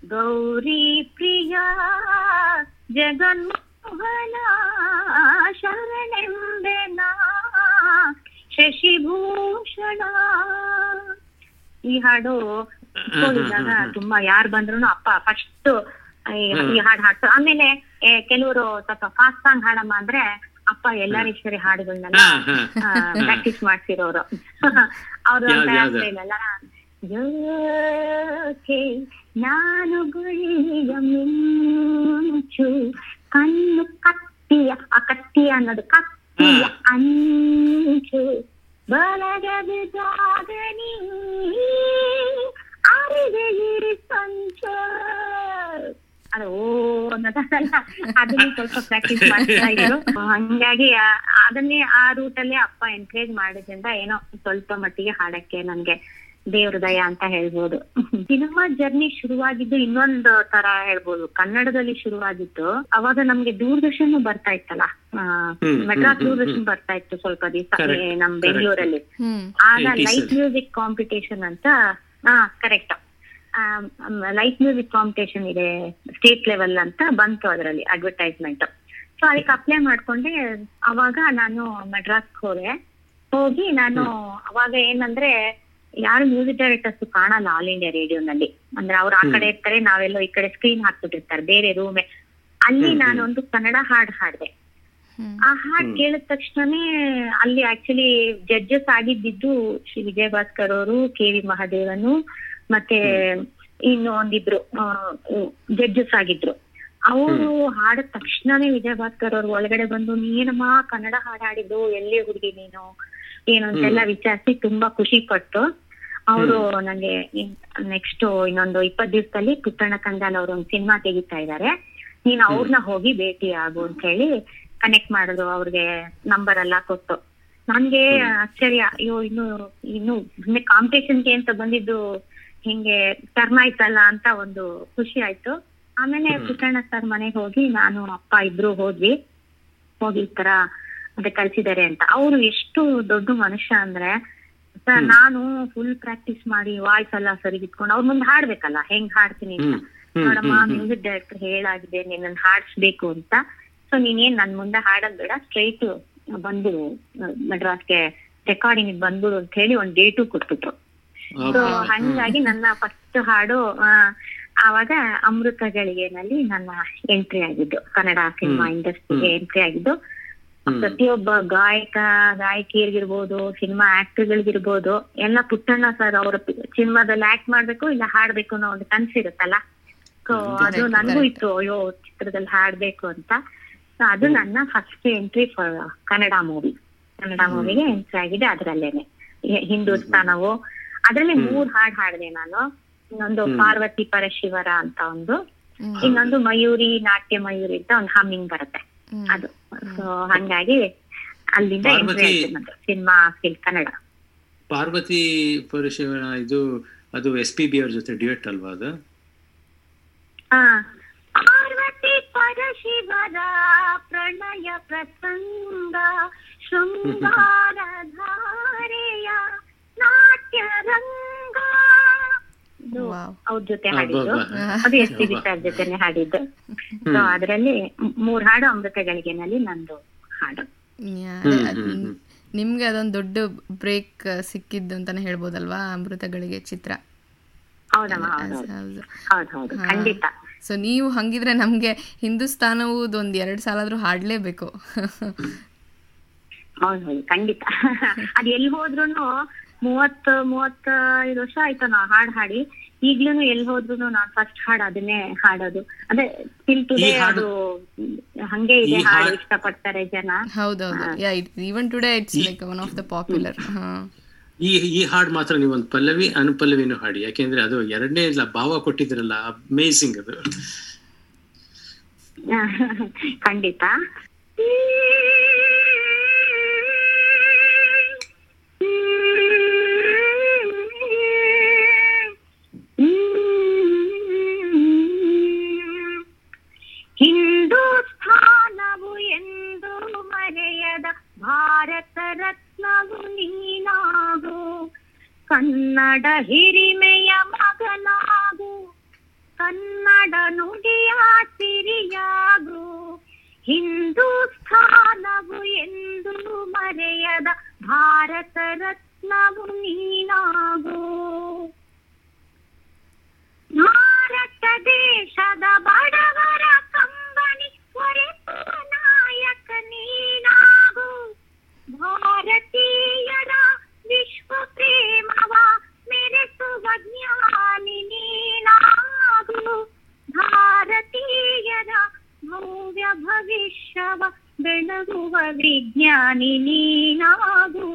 ಗೌರಿ ಪ್ರಿಯ ಜಗನ್ಮೋಹನ. ಶರಣೆಂಬೆನ ಶಶಿಭೂಷಣ. ಈ ಹಾಡು ಚಿಕ್ಕವಳಿದ್ದಾಗ ತುಂಬಾ ಯಾರ್ ಬಂದ್ರು ಅಪ್ಪ ಫಸ್ಟ್ ಈ ಹಾಡು ಹಾಡ್ತಾರೆ ಆಮೇಲೆ ಕೆಲವರು ಸ್ವಲ್ಪ ಫಾಸ್ಟ್ ಸಾಂಗ್ ಹಾಡಮ್ಮ ಅಂದ್ರೆ ಅಪ್ಪ ಎಲ್ಲಾರೀಶ್ವರಿ ಹಾಡುಗಳನ್ನೆಲ್ಲ. ಪ್ರಾಕ್ಟೀಸ್ ಮಾಡ್ತಿರೋರು. ಅವ್ರು? ಇಲ್ಲಲ್ಲ ಯೋಕೆ ನಾನು ಗುಳಿಯ ಮಿಂಚು ಕಣ್ಣು ಕತ್ತಿಯ ಆ ಕತ್ತಿಯ ಅನ್ನೋದು ಕತ್ತಿಯ ಬಲಗದ ಜಾಗನಿ ಅರಿಗೆಯಿರಿ ಸಂಚ. ಅದು ಓ ಅನ್ನೋದಲ್ಲ ಅದನ್ನ ಸ್ವಲ್ಪ ಪ್ರಾಕ್ಟೀಸ್ ಮಾಡ್ತಾ ಇದ್ರು ಹಂಗಾಗಿ ಅದನ್ನೇ ಆ ರೂಟ್ ಅಲ್ಲಿ ಅಪ್ಪ ಎನ್ಕರೇಜ್ ಮಾಡಿದ್ರಿಂದ ಏನೋ ಸ್ವಲ್ಪ ಮಟ್ಟಿಗೆ ಹಾಡಕ್ಕೆ ನನ್ಗೆ ದೇವ್ರ ದಯ ಅಂತ ಹೇಳ್ಬೋದು. ಸಿನಿಮಾ ಜರ್ನಿ ಶುರುವಾಗಿದ್ದು ಇನ್ನೊಂದು ತರ ಹೇಳ್ಬೋದು. ಕನ್ನಡದಲ್ಲಿ ಶುರುವಾಗಿತ್ತು. ಅವಾಗ ನಮ್ಗೆ ದೂರದರ್ಶನ್ ಬರ್ತಾ ಇತ್ತಲ್ಲ? ಮೆಡ್ರಾಸ್ ದೂರದರ್ಶನ್ ಬರ್ತಾ ಇತ್ತು ಸ್ವಲ್ಪ ದಿವಸ ನಮ್. ಬೆಂಗಳೂರಲ್ಲಿ. ಆಗ ಲೈಟ್ ಮ್ಯೂಸಿಕ್ ಕಾಂಪಿಟೇಷನ್ ಅಂತ ಹಾ ಕರೆಕ್ಟ್ ಲೈಟ್ ಮ್ಯೂಸಿಕ್ ಕಾಂಪಿಟೇಷನ್ ಇದೆ ಸ್ಟೇಟ್ ಲೆವೆಲ್ ಅಂತ ಬಂತು ಅದರಲ್ಲಿ ಅಡ್ವರ್ಟೈಸ್ಮೆಂಟ್ ಸೊ ಅದಕ್ಕೆ ಅಪ್ಲೈ ಮಾಡ್ಕೊಂಡೆ. ಅವಾಗ ನಾನು ಮೆಡ್ರಾಸ್ ಹೋದೆ. ಹೋಗಿ ನಾನು ಅವಾಗ ಏನಂದ್ರೆ ಯಾರು ಮ್ಯೂಸಿಕ್ ಡೈರೆಕ್ಟರ್ಸ್ ಕಾಣಲ್ಲ ಆಲ್ ಇಂಡಿಯಾ ರೇಡಿಯೋನಲ್ಲಿ ಅಂದ್ರೆ ಅವ್ರು ಆ ಕಡೆ ಇರ್ತಾರೆ ನಾವೆಲ್ಲೋ ಈ ಕಡೆ ಸ್ಕ್ರೀನ್ ಹಾಕ್ಬಿಟ್ಟಿರ್ತಾರೆ ಬೇರೆ ರೂಮೆ ಅಲ್ಲಿ ನಾನು ಒಂದು ಕನ್ನಡ ಹಾಡ್ ಹಾಡಿದೆ. ಆ ಹಾಡ್ ಕೇಳಿದ ತಕ್ಷಣನೇ ಅಲ್ಲಿ ಆಕ್ಚುಲಿ ಜಡ್ಜಸ್ ಆಗಿದ್ದಿದ್ದು ಶ್ರೀ ವಿಜಯ ಭಾಸ್ಕರ್ ಅವರು ಕೆ ವಿ ಮಹಾದೇವನು ಮತ್ತೆ ಇನ್ನು ಒಂದಿಬ್ರು ಜಡ್ಜಸ್ ಆಗಿದ್ರು. ಅವರು ಹಾಡಿದ ತಕ್ಷಣನೇ ವಿಜಯ ಭಾಸ್ಕರ್ ಅವ್ರು ಒಳಗಡೆ ಬಂದು ನೀನಮ್ಮ ಕನ್ನಡ ಹಾಡ್ ಹಾಡಿದ್ದು ಎಲ್ಲಿ ಹುಡುಗಿ ನೀನು? ಏನು ಅಂತೆಲ್ಲ ವಿಚಾರಿಸಿ ತುಂಬಾ ಖುಷಿ ಪಟ್ಟು ಅವರು ನಂಗೆ ನೆಕ್ಸ್ಟ್ ಇನ್ನೊಂದು ಇಪ್ಪತ್ ದಿವಸದಲ್ಲಿ ಪುಟ್ಟಣ್ಣ ಕಂದಾಲ್ ಅವರು ಒಂದು ಸಿನಿಮಾ ತೆಗಿತಾ ಇದ್ದಾರೆ ನೀನ್ ಅವ್ರನ್ನ ಹೋಗಿ ಭೇಟಿ ಆಗು ಅಂತ ಹೇಳಿ ಕನೆಕ್ಟ್ ಮಾಡಿದ್ರು ಅವ್ರಿಗೆ ನಂಬರ್ ಎಲ್ಲ ಕೊಟ್ಟು. ನನ್ಗೆ ಆಶ್ಚರ್ಯ ಅಯ್ಯೋ ಇನ್ನು ಇನ್ನು ಕಾಂಪಿಟೇಷನ್ಗೆ ಅಂತ ಬಂದಿದ್ದು ಹಿಂಗೆ ಟರ್ನ್ ಆಯ್ತಲ್ಲ ಅಂತ ಒಂದು ಖುಷಿ ಆಯ್ತು. ಆಮೇಲೆ ಪುಟ್ಟಣ್ಣ ಸರ್ ಮನೆಗೆ ಹೋಗಿ ನಾನು ಅಪ್ಪ ಇಬ್ರು ಹೋದ್ವಿ. ಹೋಗಿ ಈ ತರ ಅದೇ ಕಳ್ಸಿದ್ದಾರೆ ಅಂತ. ಅವ್ರು ಎಷ್ಟು ದೊಡ್ಡ ಮನುಷ್ಯ ಅಂದ್ರೆ ಸರ್ ನಾನು ಫುಲ್ ಪ್ರಾಕ್ಟೀಸ್ ಮಾಡಿ ವಾಯ್ಸ್ ಎಲ್ಲ ಸರಿಗೆ ಇಟ್ಕೊಂಡು ಅವ್ರ ಮುಂದೆ ಹಾಡ್ಬೇಕಲ್ಲ ಹೆಂಗ್ ಹಾಡ್ತೀನಿ ಅಂತ. ನೋಡಮ್ಮ ಮ್ಯೂಸಿಕ್ ಡೈರೆಕ್ಟರ್ ಹೇಳಾಗಿದೆ ನಿನ್ನ ಹಾಡ್ಸ್ಬೇಕು ಅಂತ. ಸೊ ನೀನೇನ್ ನನ್ ಮುಂದೆ ಹಾಡೋದ್ ಬೇಡ ಸ್ಟ್ರೈಟ್ ಬಂದು ಮಡ್ರಾಸ್ಗೆ ರೆಕಾರ್ಡಿಂಗ್ ಬಂದ್ಬಿಡು ಅಂತ ಹೇಳಿ ಒಂದ್ ಡೇಟು ಕೊಟ್ಬಿಟ್ರು. ಸೊ ಹಂಗಾಗಿ ನನ್ನ ಫಸ್ಟ್ ಹಾಡು ಆವಾಗ ಅಮೃತಗಳಿಗೆನಲ್ಲಿ ನನ್ನ ಎಂಟ್ರಿ ಆಗಿದ್ದು ಕನ್ನಡ ಸಿನಿಮಾ ಇಂಡಸ್ಟ್ರಿಗೆ ಎಂಟ್ರಿ ಆಗಿದ್ದು. ಪ್ರತಿಯೊಬ್ಬ ಗಾಯಕ ಗಾಯಕಿಯರ್ಗಿರ್ಬೋದು ಸಿನಿಮಾ ಆಕ್ಟರ್ಗಳಿಗಿರ್ಬೋದು ಎಲ್ಲ ಪುಟ್ಟಣ್ಣ ಸರ್ ಅವರ ಸಿನಿಮಾದಲ್ಲಿ ಆಕ್ಟ್ ಮಾಡ್ಬೇಕು ಇಲ್ಲ ಹಾಡ್ಬೇಕು ಅನ್ನೋ ಒಂದು ಕನ್ಸಿರುತ್ತಲ್ಲ ಸೊ ಅದು ನನ್ಗೂ ಇತ್ತು ಅಯ್ಯೋ ಚಿತ್ರದಲ್ಲಿ ಹಾಡ್ಬೇಕು ಅಂತ. ಸೊ ಅದು ನನ್ನ first entry for Kannada movie Kannada ಮೂವಿಗೆ entry ಆಗಿದೆ ಅದ್ರಲ್ಲೇನೆ. ಹಿಂದೂಸ್ತಾನವು ಅದ್ರಲ್ಲಿ ಮೂರ್ ಹಾಡ್ ಹಾಡ್ದೆ ನಾನು. ಇನ್ನೊಂದು ಪಾರ್ವತಿ ಪರಶಿವರ ಅಂತ ಒಂದು. ಇನ್ನೊಂದು ಮಯೂರಿ ನಾಟ್ಯ ಮಯೂರಿ ಅಂತ ಒಂದು ಹಮ್ಮಿಂಗ್ ಬರುತ್ತೆ. ಅದು. ಸೊ ಹಂಗಾಗಿ ಅಲ್ಲಿಂದ ಸಿನಿಮಾ ಕನ್ನಡ. ಪಾರ್ವತಿ ಪರಶಿವನ ಇದು ಅದು ಎಸ್ ಪಿ ಬಿ ಅವ್ರ ಜೊತೆ ಡ್ಯೂಯೆಟ್ ಅಲ್ವಾ ಅದು? ಆ, ಪಾರ್ವತಿ ಪರಶಿವರ ಪ್ರಣಯ ಪ್ರಸಂಗ ಶೃಂಗಾರ ಧಾರೆಯ ನಾಟ್ಯ ರಂಗ. Wow. ಅವ್ರ ಜೊತೆ ಹಾಡಿದ್ದು. ಬಾ, ಬಾ. ಅದು ಎಸ್ ಪಿ ಸರ್ ಜೊತೆನೆ ಹಾಡಿದ್ದು. ಸೊ ಅದರಲ್ಲಿ ಮೂರ್ ಹಾಡು ಅಮೃತಗಳಿಗೆನಲ್ಲಿ ನಂದು ಹಾಡು. ನಿಮ್ಗೆ ಅದೊಂದು ದೊಡ್ಡ ಬ್ರೇಕ್ ಸಿಕ್ಕಿದ್ದು ಅಂತಾನೆ ಹೇಳ್ಬೋದಲ್ವಾ? ಅಮೃತಗಳಿಗೆ ಚಿತ್ರ. ಹೌದಮ್ಮ ಹೌದು ಹೌದು. ಹೌದು. ಹೌದು ಖಂಡಿತ. ಸೊ ನೀವು ಹಂಗಿದ್ರೆ ನಮ್ಗೆ ಹಿಂದೂಸ್ತಾನವು ಒಂದ್ ಎರಡ್ ಸಾಲಾದ್ರೂ ಹಾಡ್ಲೇಬೇಕು. ಹೌದು ಹೌದು. ಖಂಡಿತ. ಅದ್ ಎಲ್ಲಿ ಹೋದ್ರು ಮೂವತ್ ಮೂವತ್ತೈದು ವರ್ಷ ಆಯ್ತು ನಾ ಹಾಡ್ ಹಾಡಿ. ಈಗ್ಲೂನು ಎಲ್ ಹೋದ್ರುನು ನಾನ್ ಫಸ್ಟ್ ಹಾಡ್ ಅದನ್ನೇ ಹಾಡೋದು. ಅದೇ ಟಿಲ್ ಟುಡೇ ಅದು ಹಂಗೆ ಇದೆ ಹಾಡ್ ಹಾಡು ಪಡ್ತಾರೆ ಇಷ್ಟಪಡ್ತಾರೆ ಜನ. ಹೌದೌದು. Yeah even today it's like one of the popular ಈ ಈ ಹಾಡ್ ಮಾತ್ರ ನೀವು ಒಂದು ಪಲ್ಲವಿ ಅನುಪಲ್ಲವಿನೂ ಹಾಡಿ. ಯಾಕೆಂದ್ರೆ ಅದು ಎರಡನೇ ಇಲ್ಲ ಭಾವ ಕೊಟ್ಟಿದ್ರಲ್ಲ ಅಮೇಸಿಂಗ್ ಅದು. ಖಂಡಿತ. ಕನ್ನಡ ಹಿರಿಮೆಯ ಮಗನಾಗು. ಕನ್ನಡ ನುಡಿಯ ಸಿರಿಯಾಗು. ಹಿಂದೂಸ್ಥಾನವು ಎಂದು ಮರೆಯದ ಭಾರತ ರತ್ನವು ನೀನಾಗು. ಭಾರತ ದೇಶದ ಬಡವರ ಕಂಬನಿ ಒರೆ ನಾಯಕ ನೀನಾಗು. ಭಾರತೀಯರ ಭವಿಷ್ಯವ ಬೆಳಗುವ ವಿಜ್ಞಾನಿ ನೀನಾಗು.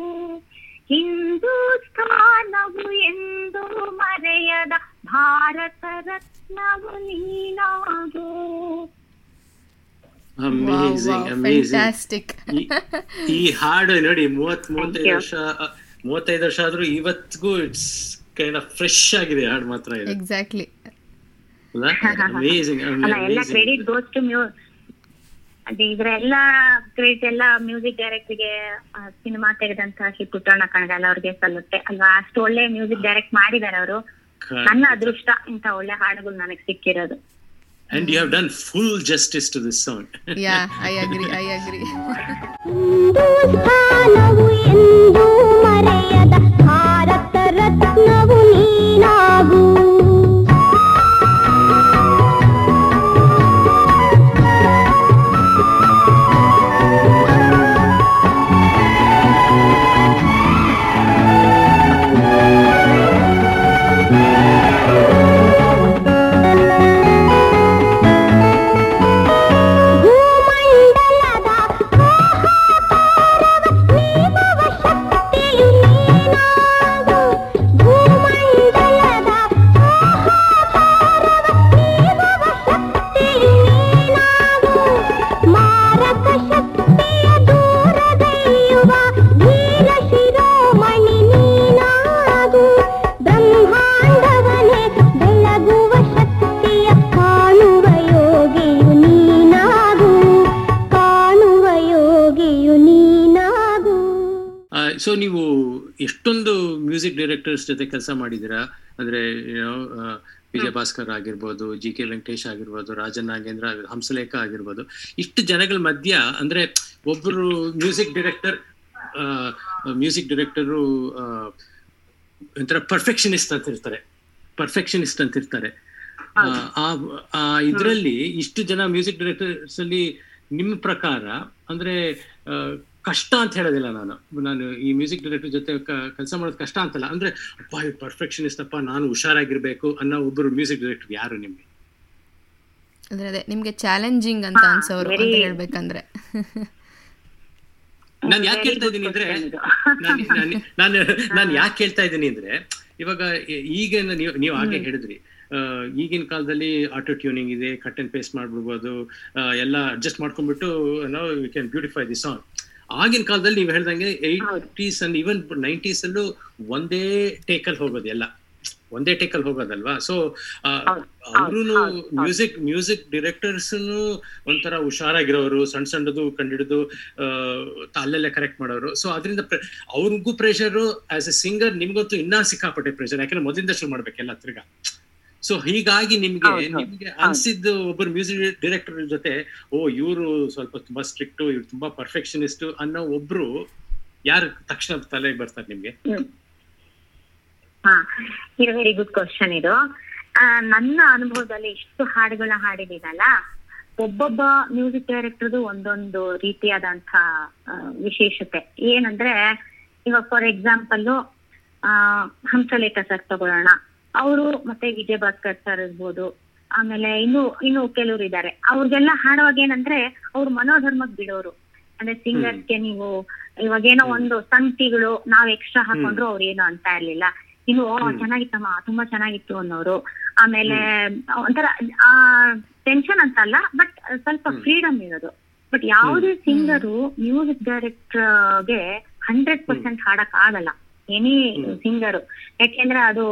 ಹಿಂದೂಸ್ಥಾನವು ಎಂದು ಮರೆಯದ ಭಾರತ ರತ್ನವು ನೀನಾಗು. ಅಮೇಸಿಂಗ್ ಅಮೇಸಿಂಗ್ ಫ್ಯಾಂಟಾಸ್ಟಿಕ್ ಈ ಹಾಡು ನೋಡಿ ಮೂವತ್ ಮೂವತ್ತೈದು ವರ್ಷ ಮೂವತ್ತೈದು ವರ್ಷ ಆದ್ರೂ ಇವತ್ತಿಗೂ ಇಟ್ಸ್ ಕೈಂಡ್ ಆಫ್ ಫ್ರೆಶ್ ಆಗಿದೆ ಹಾಡು ಮಾತ್ರ ಎಕ್ಸಾಕ್ಟ್ಲಿ ಅಮೇಸಿಂಗ್ ಅಲ್ಲ? ಎಲ್ಲ ಕ್ರೆಡಿಟ್ ಗೋಸ್ ಟು ಮ್ಯೂ ಅದು ಇದ್ರೆಲ್ಲ ಕ್ರೆಡಿಟ್ ಎಲ್ಲ ಮ್ಯೂಸಿಕ್ ಡೈರೆಕ್ಟರ್ಗೆ ಸಿನಿಮಾ ತೆಗೆದಂತ ಶ್ರೀ ಪುಟ್ಟಣ್ಣ ಕಣಗಾಲ್ ಅವ್ರಿಗೆ ಸಲ್ಲುತ್ತೆ ಅಲ್ವಾ? ಅಷ್ಟು ಒಳ್ಳೆ ಮ್ಯೂಸಿಕ್ ಡೈರೆಕ್ಟ್ ಮಾಡಿದ್ದಾರೆ ಅವರು. ನನ್ನ ಅದೃಷ್ಟ ಇಂತ ಒಳ್ಳೆ ಹಾಡುಗಳು ನನಗೆ ಸಿಕ್ಕಿರೋದು. And you have done full justice to this song. yeah, I agree. I ಭಾರತ ರತ್ನವು ನೀನಾಗು. ಮ್ಯೂಸಿಕ್ ಡೈರೆಕ್ಟರ್ಸ್ ಜೊತೆ ಕೆಲಸ ಮಾಡಿದ್ದೀರಾ? ಅಂದ್ರೆ ವಿಜಯ ಭಾಸ್ಕರ್ ಆಗಿರ್ಬೋದು ಜಿ ಕೆ ವೆಂಕಟೇಶ್ ಆಗಿರ್ಬೋದು ರಾಜನ್ ನಾಗೇಂದ್ರ ಹಂಸಲೇಖ ಆಗಿರ್ಬೋದು. ಇಷ್ಟು ಜನಗಳ ಮಧ್ಯ ಅಂದ್ರೆ ಒಬ್ಬರು ಮ್ಯೂಸಿಕ್ ಡೈರೆಕ್ಟರ್ ಮ್ಯೂಸಿಕ್ ಡೈರೆಕ್ಟರು ಒಂಥರ ಪರ್ಫೆಕ್ಷನಿಸ್ಟ್ ಅಂತ ಇರ್ತಾರೆ. ಪರ್ಫೆಕ್ಷನಿಸ್ಟ್ ಅಂತ ಇರ್ತಾರೆ. ಆ, ಇದರಲ್ಲಿ ಇಷ್ಟು ಜನ ಮ್ಯೂಸಿಕ್ ಡೈರೆಕ್ಟರ್ಸ್ ಅಲ್ಲಿ ನಿಮ್ಮ ಪ್ರಕಾರ ಅಂದ್ರೆ ಕಷ್ಟ ಅಂತ ಹೇಳೋದಿಲ್ಲ ನಾನು. ನಾನು ಈ ಮ್ಯೂಸಿಕ್ ಡೈರೆಕ್ಟರ್ ಜೊತೆ ಕೆಲಸ ಮಾಡೋದು ಕಷ್ಟ ಅಂತಲ್ಲ. ಅಂದ್ರೆ ಅಪ್ಪ ಪರ್ಫೆಕ್ಷನಿಸ್ಟ್ ಅಪ್ಪ ನಾನು ಹುಷಾರಾಗಿರ್ಬೇಕು ಅನ್ನೋ ಒಬ್ಬರು ಮ್ಯೂಸಿಕ್ ಡೈರೆಕ್ಟರ್ ಯಾರು ನಿಮ್ಗೆ? ಅಂದ್ರೆ ಅದೇ ನಿಮ್ಗೆ ಚಾಲೆಂಜಿಂಗ್ ಅಂತ ಅನ್ಸೋರು ಅಂತ ಹೇಳ್ಬೇಕಂದ್ರೆ. ನಾನು ಯಾಕೆ ಹೇಳ್ತಾ ಇದ್ದೀನಿ ಅಂದ್ರೆ ನಾನು ನಾನು- ಯಾಕೆ ಹೇಳ್ತಾ ಇದ್ದೀನಿ ಅಂದ್ರೆ ಇವಾಗ ಈಗ ನೀವು ನೀವು ಹಾಗೆ ಹೇಳಿದ್ರಿ. ಈಗಿನ ಕಾಲದಲ್ಲಿ ಆಟೋ ಟ್ಯೂನಿಂಗ್ ಇದೆ ಕಟ್ ಅಂಡ್ ಪೇಸ್ಟ್ ಮಾಡ್ಬಿಡ್ಬೋದು ಎಲ್ಲ ಅಡ್ಜಸ್ಟ್ ಮಾಡ್ಕೊಂಡ್ಬಿಟ್ಟು ನಾವು you can beautify the song ಆಗಿನ ಕಾಲದಲ್ಲಿ ನೀವು ಹೇಳ್ದಂಗೆ ಏಯ್ಟೀಸ್ ಅಂಡ್ ಈವನ್ ನೈಂಟೀಸ್ ಅಲ್ಲೂ ಒಂದೇ ಟೇಕಲ್ ಹೋಗೋದು ಎಲ್ಲ. ಒಂದೇ ಟೇಕಲ್ ಹೋಗೋದಲ್ವಾ? ಸೊ ಅವರು ಮ್ಯೂಸಿಕ್ ಮ್ಯೂಸಿಕ್ ಡಿರೆಕ್ಟರ್ಸ್ ಒಂಥರ ಹುಷಾರಾಗಿರೋರು ಸಣ್ಣ ಸಣ್ಣದು ಕಂಡಿಡಿದು ಅಲ್ಲೆಲ್ಲ ಕರೆಕ್ಟ್ ಮಾಡೋರು. ಸೊ ಅದರಿಂದ ಅವ್ರಿಗೂ ಪ್ರೆಷರ್ ಆಸ್ ಎ ಸಿಂಗರ್ ನಿಮ್ಗಂತೂ ಇನ್ನೂ ಸಿಕ್ಕಾಪಟ್ಟೆ ಪ್ರೆಷರ್ ಯಾಕಂದ್ರೆ ಮೊದಲಿಂದ ಶುರು ಮಾಡ್ಬೇಕೆಲ್ಲ ತಿರ್ಗಾ. ಸೊ ಹೀಗಾಗಿ ನಿಮ್ಗೆ ನಿಮ್ಗೆ ಅನ್ಸಿದ್ದು ಒಬ್ಬರು ಮ್ಯೂಸಿಕ್ ಡೈರೆಕ್ಟರ್ ಜೊತೆ ಓ ಇವರು ಸ್ವಲ್ಪ ತುಂಬಾ ಸ್ಟ್ರಿಕ್ಟ್ ಇವ್ರು ತುಂಬಾ ಪರ್ಫೆಕ್ಷನಿಸ್ಟ್ ಅನ್ನೋ ಒಬ್ರು ಯಾರು ತಕ್ಷಣ ತಲೆಗೆ ಬರ್ತಾರೆ ನಿಮ್ಗೆ. ಹಾ ಇದು ವೆರಿ ಗುಡ್ ಕ್ವಶನ್ ಇದು. ನನ್ನ ಅನುಭವದಲ್ಲಿ ಇಷ್ಟು ಹಾಡುಗಳ ಹಾಡಿದೀನಲ್ಲ ಒಬ್ಬೊಬ್ಬ ಮ್ಯೂಸಿಕ್ ಡೈರೆಕ್ಟರ್ದು ಒಂದೊಂದು ರೀತಿಯಾದಂತ ವಿಶೇಷತೆ. ಏನಂದ್ರೆ ಇವಾಗ ಫಾರ್ ಎಕ್ಸಾಂಪಲ್ ಆ ಹಂಸಲೇಖ ಸರ್ ತಗೊಳ್ಳೋಣ. ಅವರು ಮತ್ತೆ ವಿಜಯ್ ಭಾಸ್ಕರ್ ಸರ್ ಇರ್ಬೋದು. ಆಮೇಲೆ ಇನ್ನು ಇನ್ನು ಕೆಲವರು ಇದ್ದಾರೆ. ಅವ್ರಿಗೆಲ್ಲ ಹಾಡುವಾಗ ಏನಂದ್ರೆ ಅವ್ರು ಮನೋಧರ್ಮಕ್ ಬಿಡೋರು. ಅಂದ್ರೆ ಸಿಂಗರ್ಸ್ಗೆ ನೀವು ಇವಾಗ ಏನೋ ಒಂದು ಸಂತಿಗಳು ನಾವ್ ಎಕ್ಸ್ಟ್ರಾ ಹಾಕೊಂಡ್ರು ಅವ್ರು ಏನು ಅಂತ ಇರ್ಲಿಲ್ಲ. ಇನ್ನು "ಓ, ಚೆನ್ನಾಗಿತ್ತಮ್ಮ ತುಂಬಾ ಚೆನ್ನಾಗಿತ್ತು ಅನ್ನೋರು. ಆಮೇಲೆ ಒಂಥರ ಆ ಟೆನ್ಷನ್ ಅಂತಲ್ಲ ಬಟ್ ಸ್ವಲ್ಪ ಫ್ರೀಡಮ್ ಇರೋದು. ಬಟ್ ಯಾವುದೇ ಸಿಂಗರು ಮ್ಯೂಸಿಕ್ ಡೈರೆಕ್ಟರ್ಗೆ ಹಂಡ್ರೆಡ್ ಪರ್ಸೆಂಟ್ ಹಾಡಕ್ ಆಗಲ್ಲ. ಎನಿ ಸಿಂಗರು ಯಾಕೆಂದ್ರೆ ಅದು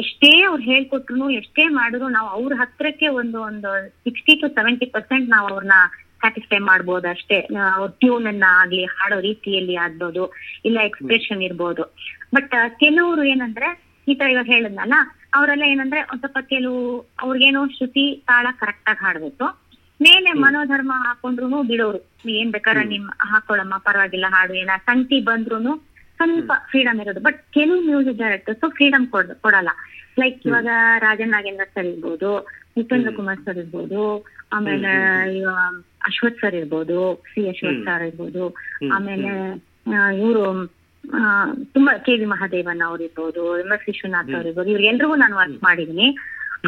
ಎಷ್ಟೇ ಅವ್ರು ಹೇಳ್ಕೊಟ್ರು ಎಷ್ಟೇ ಮಾಡಿದ್ರು ನಾವು ಅವ್ರ ಹತ್ರಕ್ಕೆ ಒಂದು ಒಂದು ಸಿಕ್ಸ್ಟಿ ಟು ಸೆವೆಂಟಿ ಪರ್ಸೆಂಟ್ ನಾವು ಅವ್ರನ್ನ ಸ್ಯಾಟಿಸ್ಫೈ ಮಾಡ್ಬೋದು ಅಷ್ಟೇ. ಅವ್ರ ಟ್ಯೂನ್ ಅನ್ನ ಆಗ್ಲಿ ಹಾಡೋ ರೀತಿಯಲ್ಲಿ ಆಗ್ಬೋದು ಇಲ್ಲ ಎಕ್ಸ್ಪ್ರೆಷನ್ ಇರ್ಬೋದು. ಬಟ್ ಕೆಲವರು ಏನಂದ್ರೆ ಈ ತರ ಇವಾಗ ಹೇಳಿದ್ನಲ್ಲ ಅವರೆಲ್ಲ ಏನಂದ್ರೆ ಒಂದ್ ಸ್ವಲ್ಪ ಕೆಲವು ಅವ್ರಿಗೇನೋ ಶ್ರುತಿ ತಾಳ ಕರೆಕ್ಟ್ ಆಗಿ ಹಾಡ್ಬೇಕು. ಮೇಲೆ ಮನೋಧರ್ಮ ಹಾಕೊಂಡ್ರು ಬಿಡೋರು. ಏನ್ ಬೇಕಾದ್ರೆ ನಿಮ್ ಹಾಕೊಳಮ್ಮ ಪರವಾಗಿಲ್ಲ ಹಾಡು ಏನ ಸಂಗತಿ ಬಂದ್ರುನು ಸ್ವಲ್ಪ ಫ್ರೀಡಮ್ ಇರೋದು. ಬಟ್ ಕೆಲವು ಮ್ಯೂಸಿಕ್ ಡೈರೆಕ್ಟರ್ಸ್ ಫ್ರೀಡಮ್ ಕೊಡ್ ಕೊಡಲ್ಲ. ಲೈಕ್ ಇವಾಗ ರಾಜನ್ ನಾಗೇಂದ್ರ ಸರ್ ಇರ್ಬೋದು ಉಪೇಂದ್ರ ಕುಮಾರ್ ಸರ್ ಇರ್ಬೋದು ಆಮೇಲೆ ಅಶ್ವತ್ ಅಶ್ವಥ್ ಸರ್ ಇರ್ಬೋದು ಸಿ ಅಶ್ವಥ್ ಸರ್ ಇರ್ಬೋದು ಆಮೇಲೆ ಇವರು ತುಂಬಾ ಕೆ ವಿ ಮಹಾದೇವನ್ ಅವ್ರು ಇರ್ಬೋದು ಎಂ ಎಸ್ ವಿಶ್ವನಾಥ್ ಅವ್ರು ಇರ್ಬೋದು ಇವ್ರಿಗೆಲ್ರಿಗೂ ನಾನು ವರ್ಕ್ ಮಾಡಿದೀನಿ.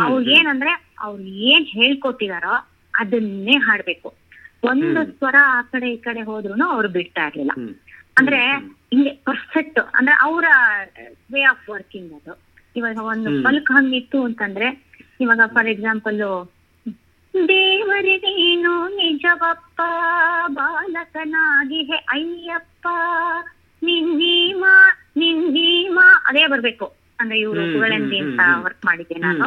ಅವ್ರು ಏನಂದ್ರೆ ಅವ್ರು ಏನ್ ಹೇಳ್ಕೊಟ್ಟಿದಾರೋ ಅದನ್ನೇ ಹಾಡ್ಬೇಕು. ಒಂದು ಸ್ವರ ಆ ಕಡೆ ಈ ಕಡೆ ಹೋದ್ರು ಅವ್ರು ಬಿಡ್ತಾ ಇರ್ಲಿಲ್ಲ. ಅಂದ್ರೆ ಹಿಂಗೆ ಪರ್ಫೆಕ್ಟ್ ಅಂದ್ರೆ ಅವರ ವೇ ಆಫ್ ವರ್ಕಿಂಗ್ ಅದು. ಇವಾಗ ಒಂದು ಪಲ್ಕ್ ಹಂಗಿತ್ತು ಅಂತಂದ್ರೆ ಇವಾಗ ಫಾರ್ ಎಕ್ಸಾಂಪಲ್ ದೇವರಿಗೇನು ನಿಜವಪ್ಪ ಬಾಲಕನಾಗಿ ಹೇ ಅಯ್ಯಪ್ಪ ನಿನ್ನೀಮಾ ನಿನ್ನೀಮಾ ಅದೇ ಬರ್ಬೇಕು. ಅಂದ್ರೆ ಇವರು ಕುಗಳಂದಿ ಅಂತ ವರ್ಕ್ ಮಾಡಿದ್ದೆ ನಾನು.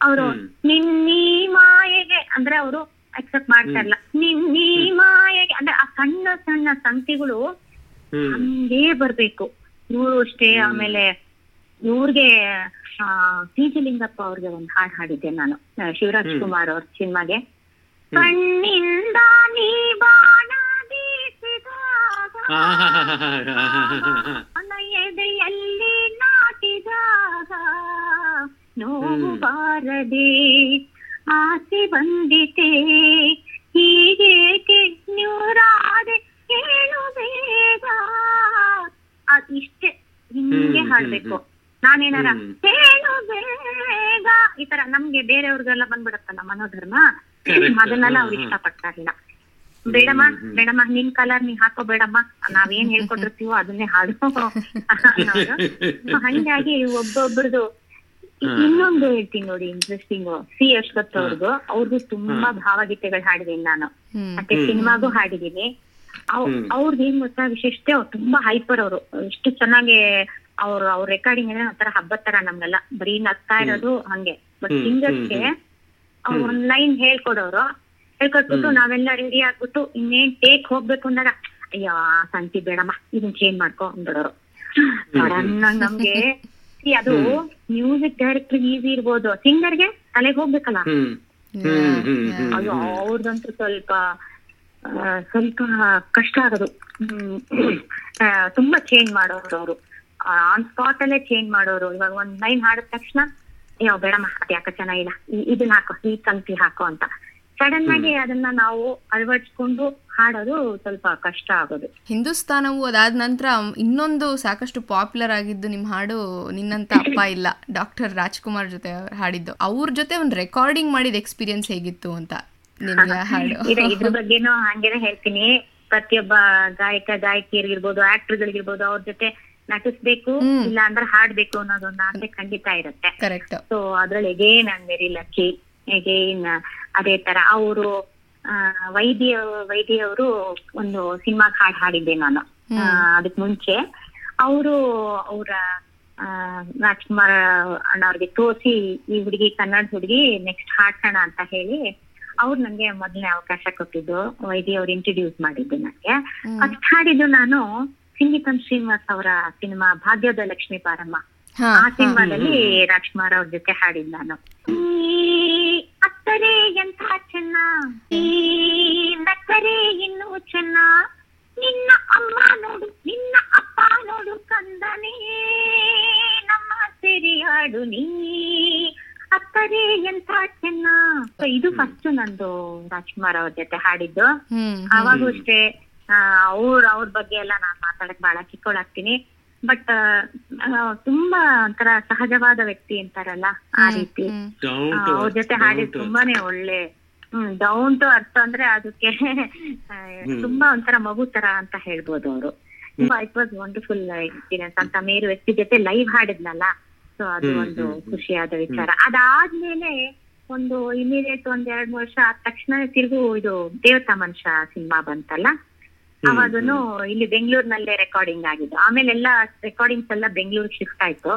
ಅವರು ನಿನ್ನೀ ಮಾಯೆಗೆ ಅಂದ್ರೆ ಅವರು ಅಕ್ಸೆಪ್ಟ್ ಮಾಡ್ತಾ ಇಲ್ಲ ನಿನ್ನೀ ಮಾಯೆಗೆ ಅಂದ್ರೆ ಆ ಸಣ್ಣ ಸಣ್ಣ ಸಂಗತಿಗಳು ಹಂಗೇ ಬರ್ಬೇಕು. ಇವರು ಅಷ್ಟೇ ಆಮೇಲೆ ಇವ್ರಿಗೆ ಲಿಂಗಪ್ಪ ಅವ್ರಿಗೆ ಒಂದು ಹಾಡು ಹಾಡಿದ್ದೆ ನಾನು. ಶಿವರಾಜ್ ಕುಮಾರ್ ಅವ್ರ ಸಿನಿಮಾಗೆ. ಕಣ್ಣಿಂದ ನೀ ಬಾಣ ಎದೆಯಲ್ಲಿ ನಾಟಿದಾಗ ನೋವು ಬಾರದೆ ಆಸೆ ಬಂದಿತೆ. ಹೀಗೇಕೆ ನೂರಾದೆ ಹೇಳು ಬೇಗ ಅದಿಷ್ಟೇ ಹಿಂಗೆ ಹಾಡ್ಬೇಕು ನಾನೇನಾರ ಬೇಗ ಈ ತರ ನಮ್ಗೆ ಬೇರೆಯವ್ರಿಗೆಲ್ಲ ಬಂದ್ಬಿಡತ್ತಲ್ಲ ಮನೋಧರ್ಮ. ಅದನ್ನೆಲ್ಲ ಅವ್ರು ಹ್ಮ್, ಹ್ಮ್. ಇಷ್ಟಪಡ್ತಾ ಇರ್ಲಿಲ್ಲ ಬೇಡಮ್ಮ. ಬೇಡಮ್ಮ ನಿನ್ ಕಲರ್ ನೀ ಹಾಕೋ ಬೇಡಮ್ಮ ನಾವೇನ್ ಹೇಳ್ಕೊಟ್ಟಿರ್ತೀವೋ ಅದನ್ನೇ ಹಾಡು. ಹಂಗಾಗಿ ಒಬ್ಬೊಬ್ರದು ಇನ್ನೊಂದು ಹೇಳ್ತೀನಿ ನೋಡಿ ಇಂಟ್ರೆಸ್ಟಿಂಗ್ ಸಿ ಅಶ್ವತ್ ಅವ್ರದ್ದು ಅವ್ರದ್ದು ತುಂಬಾ ಭಾವಗೀತೆಗಳು ಹಾಡಿದೀನಿ ನಾನು ಮತ್ತೆ. ಸಿನಿಮಾಗೂ ಹಾಡಿದೀನಿ. ಅವ್ರದ್ದು ಏನ್ ಗೊತ್ತಾ ವಿಶೇಷತೆ ಅವ್ರು ತುಂಬಾ ಹೈಪರ್ ಅವರು. ಎಷ್ಟು ಚೆನ್ನಾಗಿ ಅವ್ರು ಅವ್ರ ರೆಕಾರ್ಡಿಂಗ್ ಅಂದ್ರೆ ಒಂಥರ ಹಬ್ಬದ ತರ ನಮ್ಗೆಲ್ಲ. ಬರೀ ನಗ್ತಾ ಇರೋದು ಹಂಗೆ. ಬಟ್ ಸಿಂಗರ್ಸ್ಗೆ ಅವ್ರು ಒಂದ್ ಲೈನ್ ಹೇಳ್ಕೊಡೋರು. ಹೇಳ್ಕೊಟ್ಬಿಟ್ಟು. ನಾವೆಲ್ಲ ರೆಡಿ ಆಗ್ಬಿಟ್ಟು ಇನ್ನೇನ್ ಟೇಕ್ ಹೋಗ್ಬೇಕು ಅಂದಾಗ ಅಯ್ಯೋ ಸಂತಿ ಬೇಡಮ್ಮ ಇದನ್ ಚೇಂಜ್ ಮಾಡ್ಕೊ ಅಂದ್ಬಿಡೋರು. ನಮ್ಗೆ ಅದು ಮ್ಯೂಸಿಕ್ ಡೈರೆಕ್ಟರ್ ಈಸಿ ಇರ್ಬೋದು. ಸಿಂಗರ್ಗೆ ತಲೆಗೆ ಹೋಗ್ಬೇಕಲ್ಲ. ಅವ್ರದಂತೂ ಸ್ವಲ್ಪ ಸ್ವಲ್ಪ ಕಷ್ಟ ಆಗೋದು. ತುಂಬಾ ಚೇಂಜ್ ಮಾಡೋರು ಅವರು. ಆನ್ ಸ್ಪಾಟ್ ಅಲ್ಲೇ ಚೇಂಜ್ ಮಾಡೋರು. ಇವಾಗ ಒಂದ್ ಲೈನ್ ಹಾಡಿದ ತಕ್ಷಣ ಯಾವ ಬೇಡಮ್ಮ ಅದು ಯಾಕ ಚೆನ್ನಾಗಿಲ್ಲ. ಇದನ್ನ ಹಾಕೋ ಈ ತಂತಿ ಹಾಕೋ ಅಂತ. ಸಡನ್ ಆಗಿ ಅದನ್ನ ನಾವು ಅಳವಡಿಸ್ಕೊಂಡು ಹಾಡೋದು ಸ್ವಲ್ಪ ಕಷ್ಟ ಆಗೋದು. ಹಿಂದೂಸ್ತಾನವು ಅದಾದ ನಂತರ ಇನ್ನೊಂದು ಸಾಕಷ್ಟು ಪಾಪ್ಯುಲರ್ ಆಗಿದ್ದು ನಿಮ್ ಹಾಡು ನಿನ್ನಂತ ಅಪ್ಪ ಇಲ್ಲ. ಡಾಕ್ಟರ್ ರಾಜ್ಕುಮಾರ್ ಜೊತೆ ಹಾಡಿದ್ದು. ಅವ್ರ ಜೊತೆ ಒಂದು ರೆಕಾರ್ಡಿಂಗ್ ಮಾಡಿದ ಎಕ್ಸ್ಪೀರಿಯನ್ಸ್ ಹೇಗಿತ್ತು ಅಂತ. ಇದ್ರ ಬಗ್ಗೆನೂ ಹಂಗೇನೆ ಹೇಳ್ತೀನಿ. ಪ್ರತಿಯೊಬ್ಬ ಗಾಯಕ ಗಾಯಕಿಯರಿಗಿರ್ಬೋದು ಆಕ್ಟರ್ಗಳಿಗಿರ್ಬೋದು ಅವ್ರ ಜೊತೆ ನಟಿಸ್ಬೇಕು. ಇಲ್ಲ ಅಂದ್ರೆ ಹಾಡ್ಬೇಕು ಅನ್ನೋದೊಂದು ಆಸೆ ಖಂಡಿತ ಇರುತ್ತೆ. ಸೊ ಅದ್ರಲ್ಲಿ again I very lucky again ಅದೇ ತರ ಅವರು ವೈದ್ಯ ವೈದ್ಯ ಅವರು ಒಂದು ಸಿನಿಮಾ ಹಾಡ್ ಹಾಡಿದ್ದೆ ನಾನು. ಅದಕ್ ಮುಂಚೆ ಅವರು ಅವರ ರಾಜ್ಕುಮಾರ್ ಅಣ್ಣ ಅವ್ರಿಗೆ ತೋರಿಸಿ ಈ ಹುಡುಗಿ ಕನ್ನಡ ಹುಡುಗಿ ನೆಕ್ಸ್ಟ್ ಹಾಡ್ಸೋಣ ಅಂತ ಹೇಳಿ ಅವ್ರು ನಂಗೆ ಮೊದಲನೇ ಅವಕಾಶ ಕೊಟ್ಟಿದ್ದು ವೈದ್ಯ ಅವ್ರು ಇಂಟ್ರೊಡ್ಯೂಸ್ ಮಾಡಿದ್ದು ನಂಗೆ. ಫಸ್ಟ್ ಹಾಡಿದ್ದು ನಾನು ಸಿಂಗೀತಂ ಶ್ರೀನಿವಾಸ್ ಅವರ ಸಿನಿಮಾ ಭಾಗ್ಯದ ಲಕ್ಷ್ಮಿ ಪಾರಮ್ಮ. ಆ ಸಿನಿಮಾದಲ್ಲಿ ರಾಜ್ಕುಮಾರ್ ಅವ್ರ ಜೊತೆ ಹಾಡಿದ್ ನಾನು. ಅತ್ತರೆ ಎಂತ ಚೆನ್ನ? ನಕ್ಕರೆ ಇನ್ನೂ ಚೆನ್ನ? ನಿನ್ನ ಅಮ್ಮ ನೋಡು ನಿನ್ನ ಅಪ್ಪ ನೋಡು ಕಂದನೇ. ನಮ್ಮ ಸೆರಿಯಾಡು ನೀ. ಅತ್ತರೆ ಎಂಥ ಚೆನ್ನ. ಇದು ಫಸ್ಟ್ ನಂದು ರಾಜ್ಕುಮಾರ್ ಅವ್ರ ಜೊತೆ ಹಾಡಿದ್ದು. ಅವಾಗೂ ಅಷ್ಟೇ ಅವ್ರ ಅವ್ರ ಬಗ್ಗೆ ಎಲ್ಲ ನಾನ್ ಮಾತಾಡಕ್ ಬಹಳ ಕಿಕ್ಕೊಳಾಗ್ತೀನಿ ಬಟ್ ತುಂಬಾ ಒಂಥರ ಸಹಜವಾದ ವ್ಯಕ್ತಿ ಅಂತಾರಲ್ಲ ಆ ರೀತಿ. ಅವ್ರ ಜೊತೆ ಹಾಡಿದ್ ತುಂಬಾನೇ ಒಳ್ಳೆ ಹ್ಮ್ ಡೌನ್ ಟು ಅರ್ಥ ಅಂದ್ರೆ ಅದಕ್ಕೆ ತುಂಬಾ ಒಂಥರ ಮಗು ತರ ಅಂತ ಹೇಳ್ಬೋದು ಅವರು. ತುಂಬಾ ಇಟ್ ವಾಸ್ ವಂಡರ್ಫುಲ್ ಎಕ್ಸ್ಪೀರಿಯನ್ಸ್ ಅಂತ ಮೇರು ವ್ಯಕ್ತಿ ಜೊತೆ ಲೈವ್ ಹಾಡಿದ್ನಲ್ಲ. ಸೊ ಅದು ಒಂದು. ಖುಷಿಯಾದ ವಿಚಾರ. ಅದಾದ್ಮೇಲೆ ಒಂದು ಇಮಿಡಿಯೇಟ್ ಒಂದ್ ಎರಡ್ ಮೂರ್ ವರ್ಷ ಆದ ತಕ್ಷಣ ತಿರುಗು ಇದು ದೇವತಾ ಮನುಷ್ಯ ಸಿನಿಮಾ ಬಂತಲ್ಲ? ಅವಾಗನು ಇಲ್ಲಿ ಬೆಂಗಳೂರಿನಲ್ಲೇ ರೆಕಾರ್ಡಿಂಗ್ ಆಗಿದ್ದು. ಆಮೇಲೆ ಎಲ್ಲ ರೆಕಾರ್ಡಿಂಗ್ಸ್ ಎಲ್ಲ ಬೆಂಗಳೂರಿಗೆ ಶಿಫ್ಟ್ ಆಯ್ತು.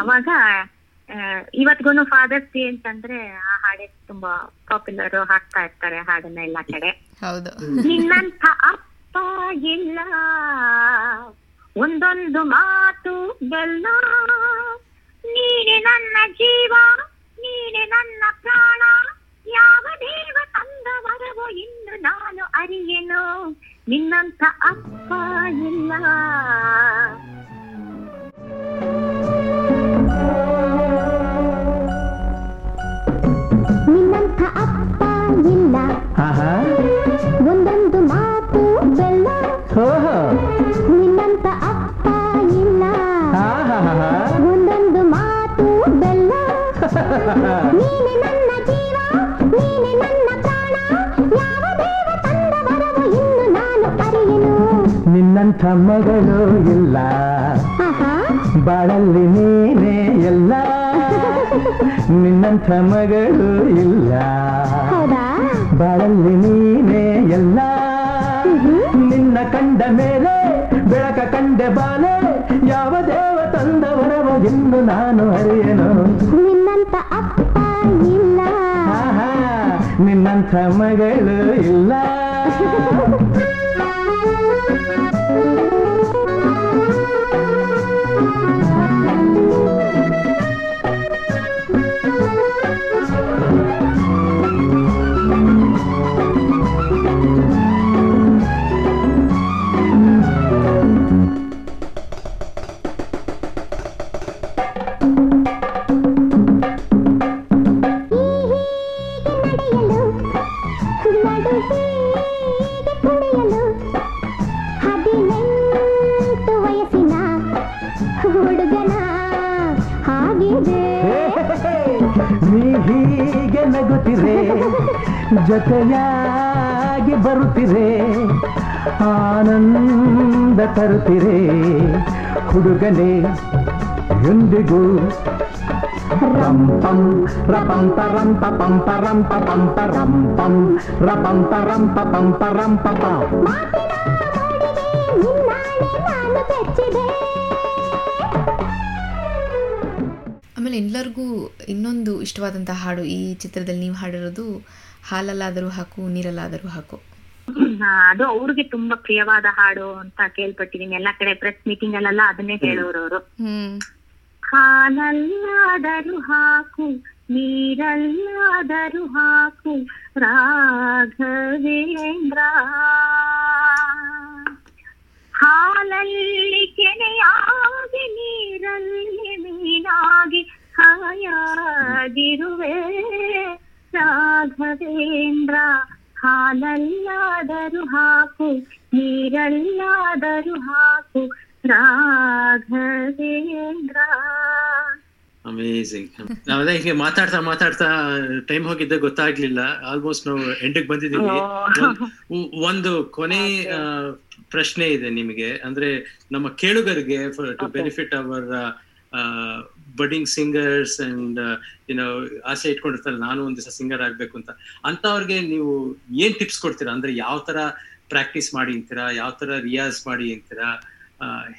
ಅವಾಗ ಇವತ್ಗೂನು ಫಾದರ್ಸ್ ಡೇ ಅಂತಂದ್ರೆ ಆ ಹಾಡೇ ತುಂಬಾ ಪಾಪ್ಯುಲರ್ ಹಾಕ್ತಾ ಇರ್ತಾರೆ ಹಾಡನ್ನ ಎಲ್ಲಾ ಕಡೆ. ನಿನ್ನಂತ ಅಪ್ಪ ಇಲ್ಲ. ಒಂದೊಂದು ಮಾತು ಬೆಲ್ಲ. ನೀನೆ ನನ್ನ ಜೀವ. ನೀನೆ ನನ್ನ ಪ್ರಾಣ ಯಾವ ದೇವ ತಂದ ವರವೋ ಇನ್ನು ನಾನು ಅರಿಯೆನು ನಿನ್ನಂಥ ಅಪ್ಪ ಇಲ್ಲ ಮಗಳು ಇಲ್ಲ. ಬಾಳಲ್ಲಿ ನೀನೇ ಎಲ್ಲ. ನಿನ್ನಂಥ ಮಗಳು ಇಲ್ಲ. ಬಾಳಲ್ಲಿ ನೀನೇ ಎಲ್ಲ. ನಿನ್ನ ಕಂಡ ಮೇಲೆ ಬೆಳಕ ಕಂಡೆ ಬಾಲೆ ಯಾವ ದೇವ ತಂದವರವ ಎಂದು ನಾನು ಅರಿಯನು. ನಿನ್ನಂತ ಅಪ್ಪ ಇಲ್ಲ. ನಿನ್ನಂಥ ಮಗಳು ಇಲ್ಲ. ಹೋಗುತ್ತಿರೆ ಜೊತೆಯಾಗಿ ಬರುತ್ತಿದೆ, ಆನಂದ ತರುತ್ತಿರೆ ಹುಡುಗನೇ, ಎಂದಿಗೂ ರಂ ಪಂ, ರಪಂ ಪರಂ ಪಪಂ ಪರಂ ಪಂ ಪರಂ ಪಂ, ರಪಂ ಪರಂ ಪಂ ಪರಂ ಪಂ ಎಲ್ಲರಿಗೂ ಇನ್ನೊಂದು ಇಷ್ಟವಾದಂಥ ಹಾಡು ಈ ಚಿತ್ರದಲ್ಲಿ ನೀವು ಹಾಡಿರೋದು ಹಾಲಲ್ಲಾದರೂ ಹಾಕು ನೀರಲ್ಲಾದರೂ ಹಾಕು. ಹಾ, ಅದು ಅವ್ರಿಗೆ ತುಂಬಾ ಪ್ರಿಯವಾದ ಹಾಡು ಅಂತ ಕೇಳ್ಪಟ್ಟಿದೀನಿ. ಎಲ್ಲಾ ಕಡೆ ಪ್ರೆಸ್ ಮೀಟಿಂಗ್ ಅಲ್ಲೆಲ್ಲ ಅದನ್ನೇ ಹೇಳೋರು ಅವರು. ಹ್ಮ್. ಹಾಲಲ್ಲಾದರೂ ಹಾಕು ನೀರಲ್ಲಾದರೂ ಹಾಕು ರಾಘವೇಂದ್ರ. ಹಾಲಲ್ಲಿ ಕೆನೆಯಾಗಿ ನೀರಲ್ಲಿ ಮೀನಾಗಿ ಹಾಯಾಗಿರುವೆ. ರಾಘವೇಂದ್ರ ಹಾಲಲ್ಲಾದರೂ ಹಾಕು ನೀರಲ್ಲಾದರೂ ಹಾಕು ರಾಘವೇಂದ್ರ. ಅಮೇಝಿಂಗ್ ನಾವೆಲ್ಲ ಹೀಗೆ ಮಾತಾಡ್ತಾ ಮಾತಾಡ್ತಾ ಟೈಮ್ ಹೋಗಿದ್ದ ಗೊತ್ತಾಗ್ಲಿಲ್ಲ. ಆಲ್ಮೋಸ್ಟ್ ನಾವು ಎಂಡಿಗೆ ಬಂದಿದ್ದೀವಿ. ಒಂದ್- ಕೊನೆ ಪ್ರಶ್ನೆ ಇದೆ ನಿಮಗೆ. ಅಂದ್ರೆ ನಮ್ಮ ಕೇಳುಗರಿಗೆ to benefit our budding singers and ಏನೋ ಆಸೆ ಇಟ್ಕೊಂಡಿರ್ತಾರೆ ನಾನು ಒಂದ್ ದಿವಸ ಸಿಂಗರ್ ಆಗ್ಬೇಕು ಅಂತ. ಅಂತವ್ರಿಗೆ ನೀವು ಏನ್ ಟಿಪ್ಸ್ ಕೊಡ್ತೀರಾ? ಅಂದ್ರೆ ಯಾವ ತರ ಪ್ರಾಕ್ಟೀಸ್ ಮಾಡಿ ಅಂತೀರಾ? ಯಾವ ತರ ರಿಯಾಜ್ ಮಾಡಿ ಅಂತೀರಾ?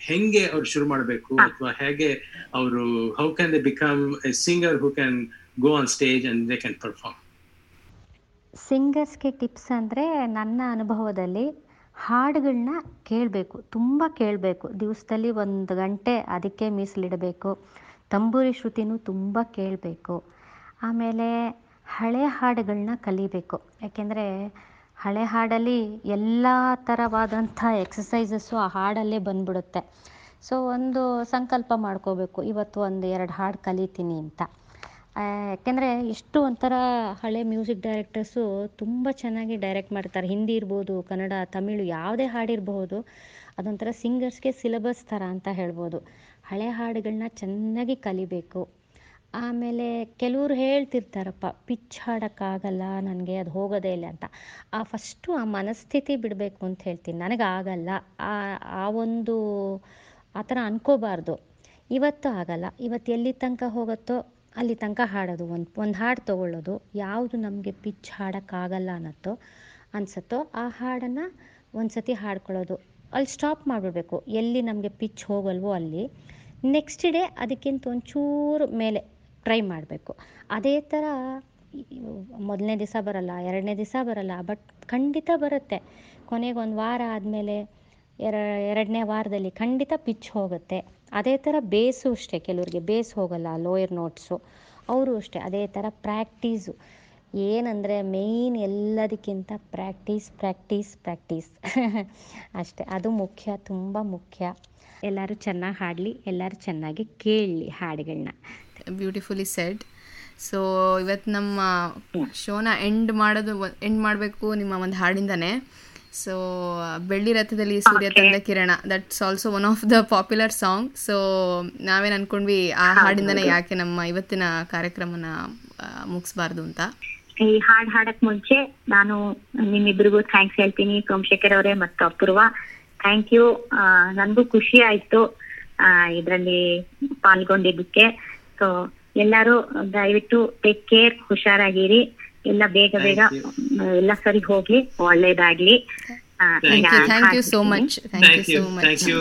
ಹೆಂಗೆ ಅವ್ರು ಶುರು ಮಾಡಬೇಕು? ಅಥವಾ ಹೇಗೆ ಅವರು how can they become a singer who can go on stage and they can perform ಸಿಂಗರ್ಸ್ಗೆ tips ಅಂದರೆ ನನ್ನ ಅನುಭವದಲ್ಲಿ ಹಾಡುಗಳನ್ನ ಕೇಳಬೇಕು ತುಂಬ ಕೇಳಬೇಕು. ದಿವಸದಲ್ಲಿ ಒಂದು ಗಂಟೆ ಅದಕ್ಕೆ ಮೀಸಲಿಡಬೇಕು. ತಂಬೂರಿ ಶ್ರುತಿನೂ ತುಂಬ ಕೇಳಬೇಕು. ಆಮೇಲೆ ಹಳೆ ಹಾಡುಗಳನ್ನ ಕಲಿಬೇಕು. ಯಾಕೆಂದರೆ ಹಳೆ ಹಾಡಲ್ಲಿ ಎಲ್ಲ ಥರವಾದಂಥ ಎಕ್ಸಸೈಸಸ್ಸು ಆ ಹಾಡಲ್ಲೇ ಬಂದ್ಬಿಡುತ್ತೆ. ಸೊ ಒಂದು ಸಂಕಲ್ಪ ಮಾಡ್ಕೋಬೇಕು. ಇವತ್ತು ಒಂದು ಎರಡು ಹಾಡು ಕಲಿತೀನಿ ಅಂತ. ಯಾಕೆಂದರೆ ಎಷ್ಟು ಒಂಥರ ಹಳೆ ಮ್ಯೂಸಿಕ್ ಡೈರೆಕ್ಟರ್ಸು ತುಂಬ ಚೆನ್ನಾಗಿ ಡೈರೆಕ್ಟ್ ಮಾಡ್ತಾರೆ. ಹಿಂದಿ ಇರ್ಬೋದು, ಕನ್ನಡ, ತಮಿಳು ಯಾವುದೇ ಹಾಡಿರಬಹುದು ಅದೊಂಥರ ಸಿಂಗರ್ಸ್ಗೆ ಸಿಲೆಬಸ್ ಥರ ಅಂತ ಹೇಳ್ಬೋದು. ಹಳೆ ಹಾಡುಗಳನ್ನ ಚೆನ್ನಾಗಿ ಕಲಿಬೇಕು. ಆಮೇಲೆ ಕೆಲವ್ರು ಹೇಳ್ತಿರ್ತಾರಪ್ಪ, ಪಿಚ್ ಹಾಡೋಕ್ಕಾಗಲ್ಲ, ನನಗೆ ಅದು ಹೋಗೋದೇ ಇಲ್ಲ ಅಂತ. ಆ ಫಸ್ಟು ಆ ಮನಸ್ಥಿತಿ ಬಿಡಬೇಕು ಅಂತ ಹೇಳ್ತೀನಿ. ನನಗೆ ಆಗಲ್ಲ ಆ ಆ ಒಂದು, ಆ ಥರ ಅನ್ಕೋಬಾರ್ದು. ಇವತ್ತು ಆಗಲ್ಲ. ಇವತ್ತು ಎಲ್ಲಿ ತನಕ ಹೋಗುತ್ತೋ ಅಲ್ಲಿ ತನಕ ಹಾಡೋದು. ಒಂದು ಒಂದು ಹಾಡು ತೊಗೊಳ್ಳೋದು. ಯಾವುದು ನಮಗೆ ಪಿಚ್ ಹಾಡೋಕ್ಕಾಗಲ್ಲ ಅನ್ನತ್ತೋ, ಅನ್ಸತ್ತೋ, ಆ ಹಾಡನ್ನು ಒಂದು ಸತಿ ಹಾಡ್ಕೊಳ್ಳೋದು. ಅಲ್ಲಿ ಸ್ಟಾಪ್ ಮಾಡಿಬಿಡ್ಬೇಕು. ಎಲ್ಲಿ ನಮಗೆ ಪಿಚ್ ಹೋಗಲ್ವೋ ಅಲ್ಲಿ. ನೆಕ್ಸ್ಟ್ ಡೇ ಅದಕ್ಕಿಂತ ಒಂಚೂರು ಮೇಲೆ ಟ್ರೈ ಮಾಡಬೇಕು. ಅದೇ ಥರ ಮೊದಲನೇ ದಿವಸ ಬರಲ್ಲ, ಎರಡನೇ ದಿವಸ ಬರಲ್ಲ ಬಟ್ ಖಂಡಿತ ಬರುತ್ತೆ. ಕೊನೆಗೆ ಒಂದು ವಾರ ಆದಮೇಲೆ ಎರ, ಎರಡನೇ ವಾರದಲ್ಲಿ ಖಂಡಿತ ಪಿಚ್ ಹೋಗುತ್ತೆ. ಅದೇ ಥರ ಬೇಸು ಅಷ್ಟೇ, ಕೆಲವ್ರಿಗೆ ಬೇಸ್ ಹೋಗಲ್ಲ ಲೋಯರ್ ನೋಟ್ಸು ಅವರು ಅಷ್ಟೇ, ಅದೇ ಥರ ಪ್ರಾಕ್ಟೀಸು ಏನಂದರೆ ಮೇಯ್ನ್ ಎಲ್ಲದಕ್ಕಿಂತ ಪ್ರಾಕ್ಟೀಸ್ ಪ್ರಾಕ್ಟೀಸ್ ಪ್ರಾಕ್ಟೀಸ್ ಅಷ್ಟೇ, ಅದು ಮುಖ್ಯ, ತುಂಬ ಮುಖ್ಯ. ಎಲ್ಲರೂ ಚೆನ್ನಾಗಿ ಹಾಡಲಿ ಎಲ್ಲರೂ ಚೆನ್ನಾಗಿ ಕೇಳಲಿ ಹಾಡುಗಳನ್ನ ಬ್ಯೂಟಿಫುಲಿ ಸೆಡ್ ಸೊ ಇವತ್ತು ನಮ್ಮ ಶೋನ ಎಂಡ್ ಮಾಡೋದು ಎಂಡ್ ಮಾಡಬೇಕು ನಿಮ್ಮ ಒಂದು ಹಾಡಿಂದಾನೆ. ಸೊ ಬೆಳ್ಳಿ ರಥದಲ್ಲಿ ಸೂರ್ಯ ತಂದ ಕಿರಣ that's also one of the popular song so ನಾವೇನು ಅನ್ಕೊಂಡ್ವಿ ಆ ಹಾಡಿಂದನೇ ಯಾಕೆ ನಮ್ಮ ಇವತ್ತಿನ ಕಾರ್ಯಕ್ರಮನ ಮುಗಿಸ್ಬಾರ್ದು ಅಂತ. ಈ ಹಾಡ್ ಹಾಡಕ್ ಮುಂಚೆ ನಾನು ನಿಮ್ಮಿಬ್ರಿಗೂ ಥ್ಯಾಂಕ್ಸ್ ಹೇಳ್ತೀನಿ. ಸೋಮಶೇಖರ್ ಅವರೇ ಮತ್ತು ಅಪೂರ್ವ. ಥ್ಯಾಂಕ್ ಯು ನನಗೂ ಖುಷಿ ಆಯ್ತು ಇದರಲ್ಲಿ ಇದ್ರಲ್ಲಿ ಪಾಲ್ಗೊಂಡಿದ್ದಕ್ಕೆ. ಸೊ ಎಲ್ಲರೂ ದಯವಿಟ್ಟು ಟೇಕ್ ಕೇರ್ ಹುಷಾರಾಗಿರಿ. ಎಲ್ಲ ಬೇಗ ಬೇಗ ಎಲ್ಲ ಸರಿ ಹೋಗ್ಲಿ ಒಳ್ಳೇದಾಗ್ಲಿ. ಆ, thank you thank you so much thank you thank so much thank you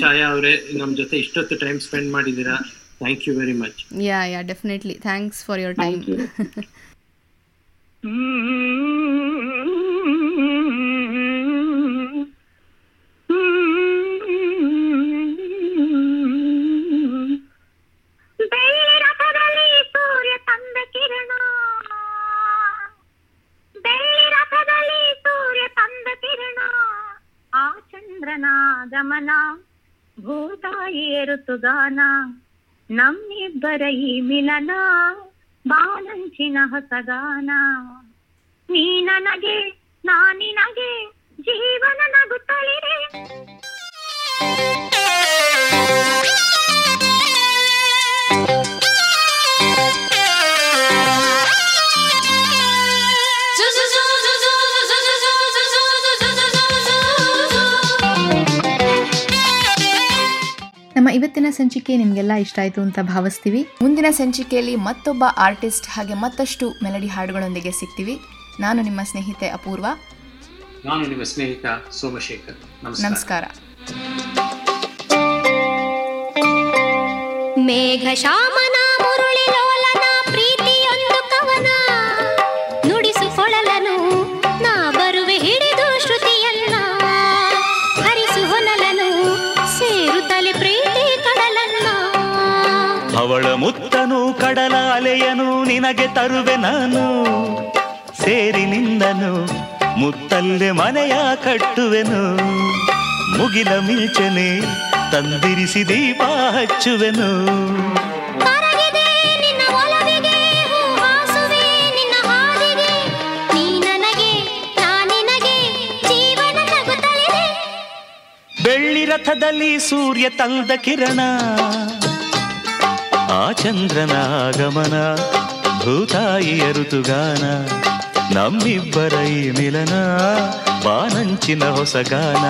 Chaya ಅವರೇ ನಮ್ ಜೊತೆ ಇಷ್ಟೊತ್ತು ಟೈಮ್ ಸ್ಪೆಂಡ್ ಮಾಡಿದೀರಾ thank you very much yeah yeah definitely thanks for your time Ritugana ನಮ್ಮಿಬ್ಬರ ಈ ಮಿಲನ ಬಾಲಂಚಿನ ಹೊಸಗಾನ ನೀ ನನಗೆ ನಾನಿನಗೆ ಜೀವನ ನಗುತ್ತಲಿದೆ ಇವತ್ತಿನ ಸಂಚಿಕೆ ನಿಮಗೆಲ್ಲ ಇಷ್ಟ ಆಯ್ತು ಅಂತ ಭಾವಿಸ್ತೀವಿ. ಮುಂದಿನ ಸಂಚಿಕೆಯಲ್ಲಿ ಮತ್ತೊಬ್ಬ ಆರ್ಟಿಸ್ಟ್ ಹಾಗೆ ಮತ್ತಷ್ಟು ಮೆಲಡಿ ಹಾಡುಗಳೊಂದಿಗೆ ಸಿಗ್ತೀವಿ. ನಾನು ನಿಮ್ಮ ಸ್ನೇಹಿತೆ ಅಪೂರ್ವ. ನಾನು ನಿಮ್ಮ ಸ್ನೇಹಿತ ಸೋಮಶೇಖರ್. ನಮಸ್ಕಾರ. ಮೇಘ ಅಲೆಯನು ನಿನಗೆ ತರುವೆ ನಾನು. ಸೇರಿ ನಿಂದನು ಮುತ್ತಲ್ಲೆ ಮನೆಯ ಕಟ್ಟುವೆನು. ಮುಗಿಲ ಮಿಂಚನೆ ತಂದಿರಿಸಿ ದೀಪ ಹಚ್ಚುವೆನು. ಬೆಳ್ಳಿ ರಥದಲ್ಲಿ ಸೂರ್ಯ ತಂದ ಕಿರಣ. ಆ ಚಂದ್ರನ ಆಗಮನ ಭೂತಾಯಿಯ ಋತುಗಾನ ನಮ್ಮಿಬ್ಬರ ಈ ಮಿಲನ ಬಾನಂಚಿನ ಹೊಸಗಾನ.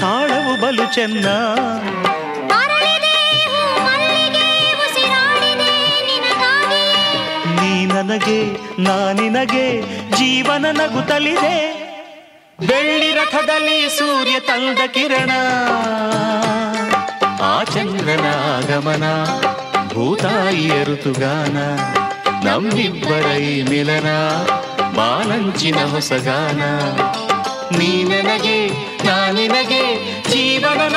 ತಾಳವು ಬಲು ಚೆನ್ನ. ನೀ ನನಗೆ ನಾನಿನಗೆ ಜೀವನ ನಗುತ್ತಲಿದೆ ಬೆಳ್ಳಿ ರಥದಲ್ಲಿ ಸೂರ್ಯ ತಂದ ಕಿರಣ. ಆ ಚಂದ್ರನ ಆಗಮನ ಭೂತಾಯಿಯ ಋತುಗಾನ ನಮ್ಮಿಬ್ಬರೈ ಮಿಲನ ಬಾಲಂಚಿನ ಹೊಸಗಾನ. ನೀ ನನಗೆ ಜೀವನ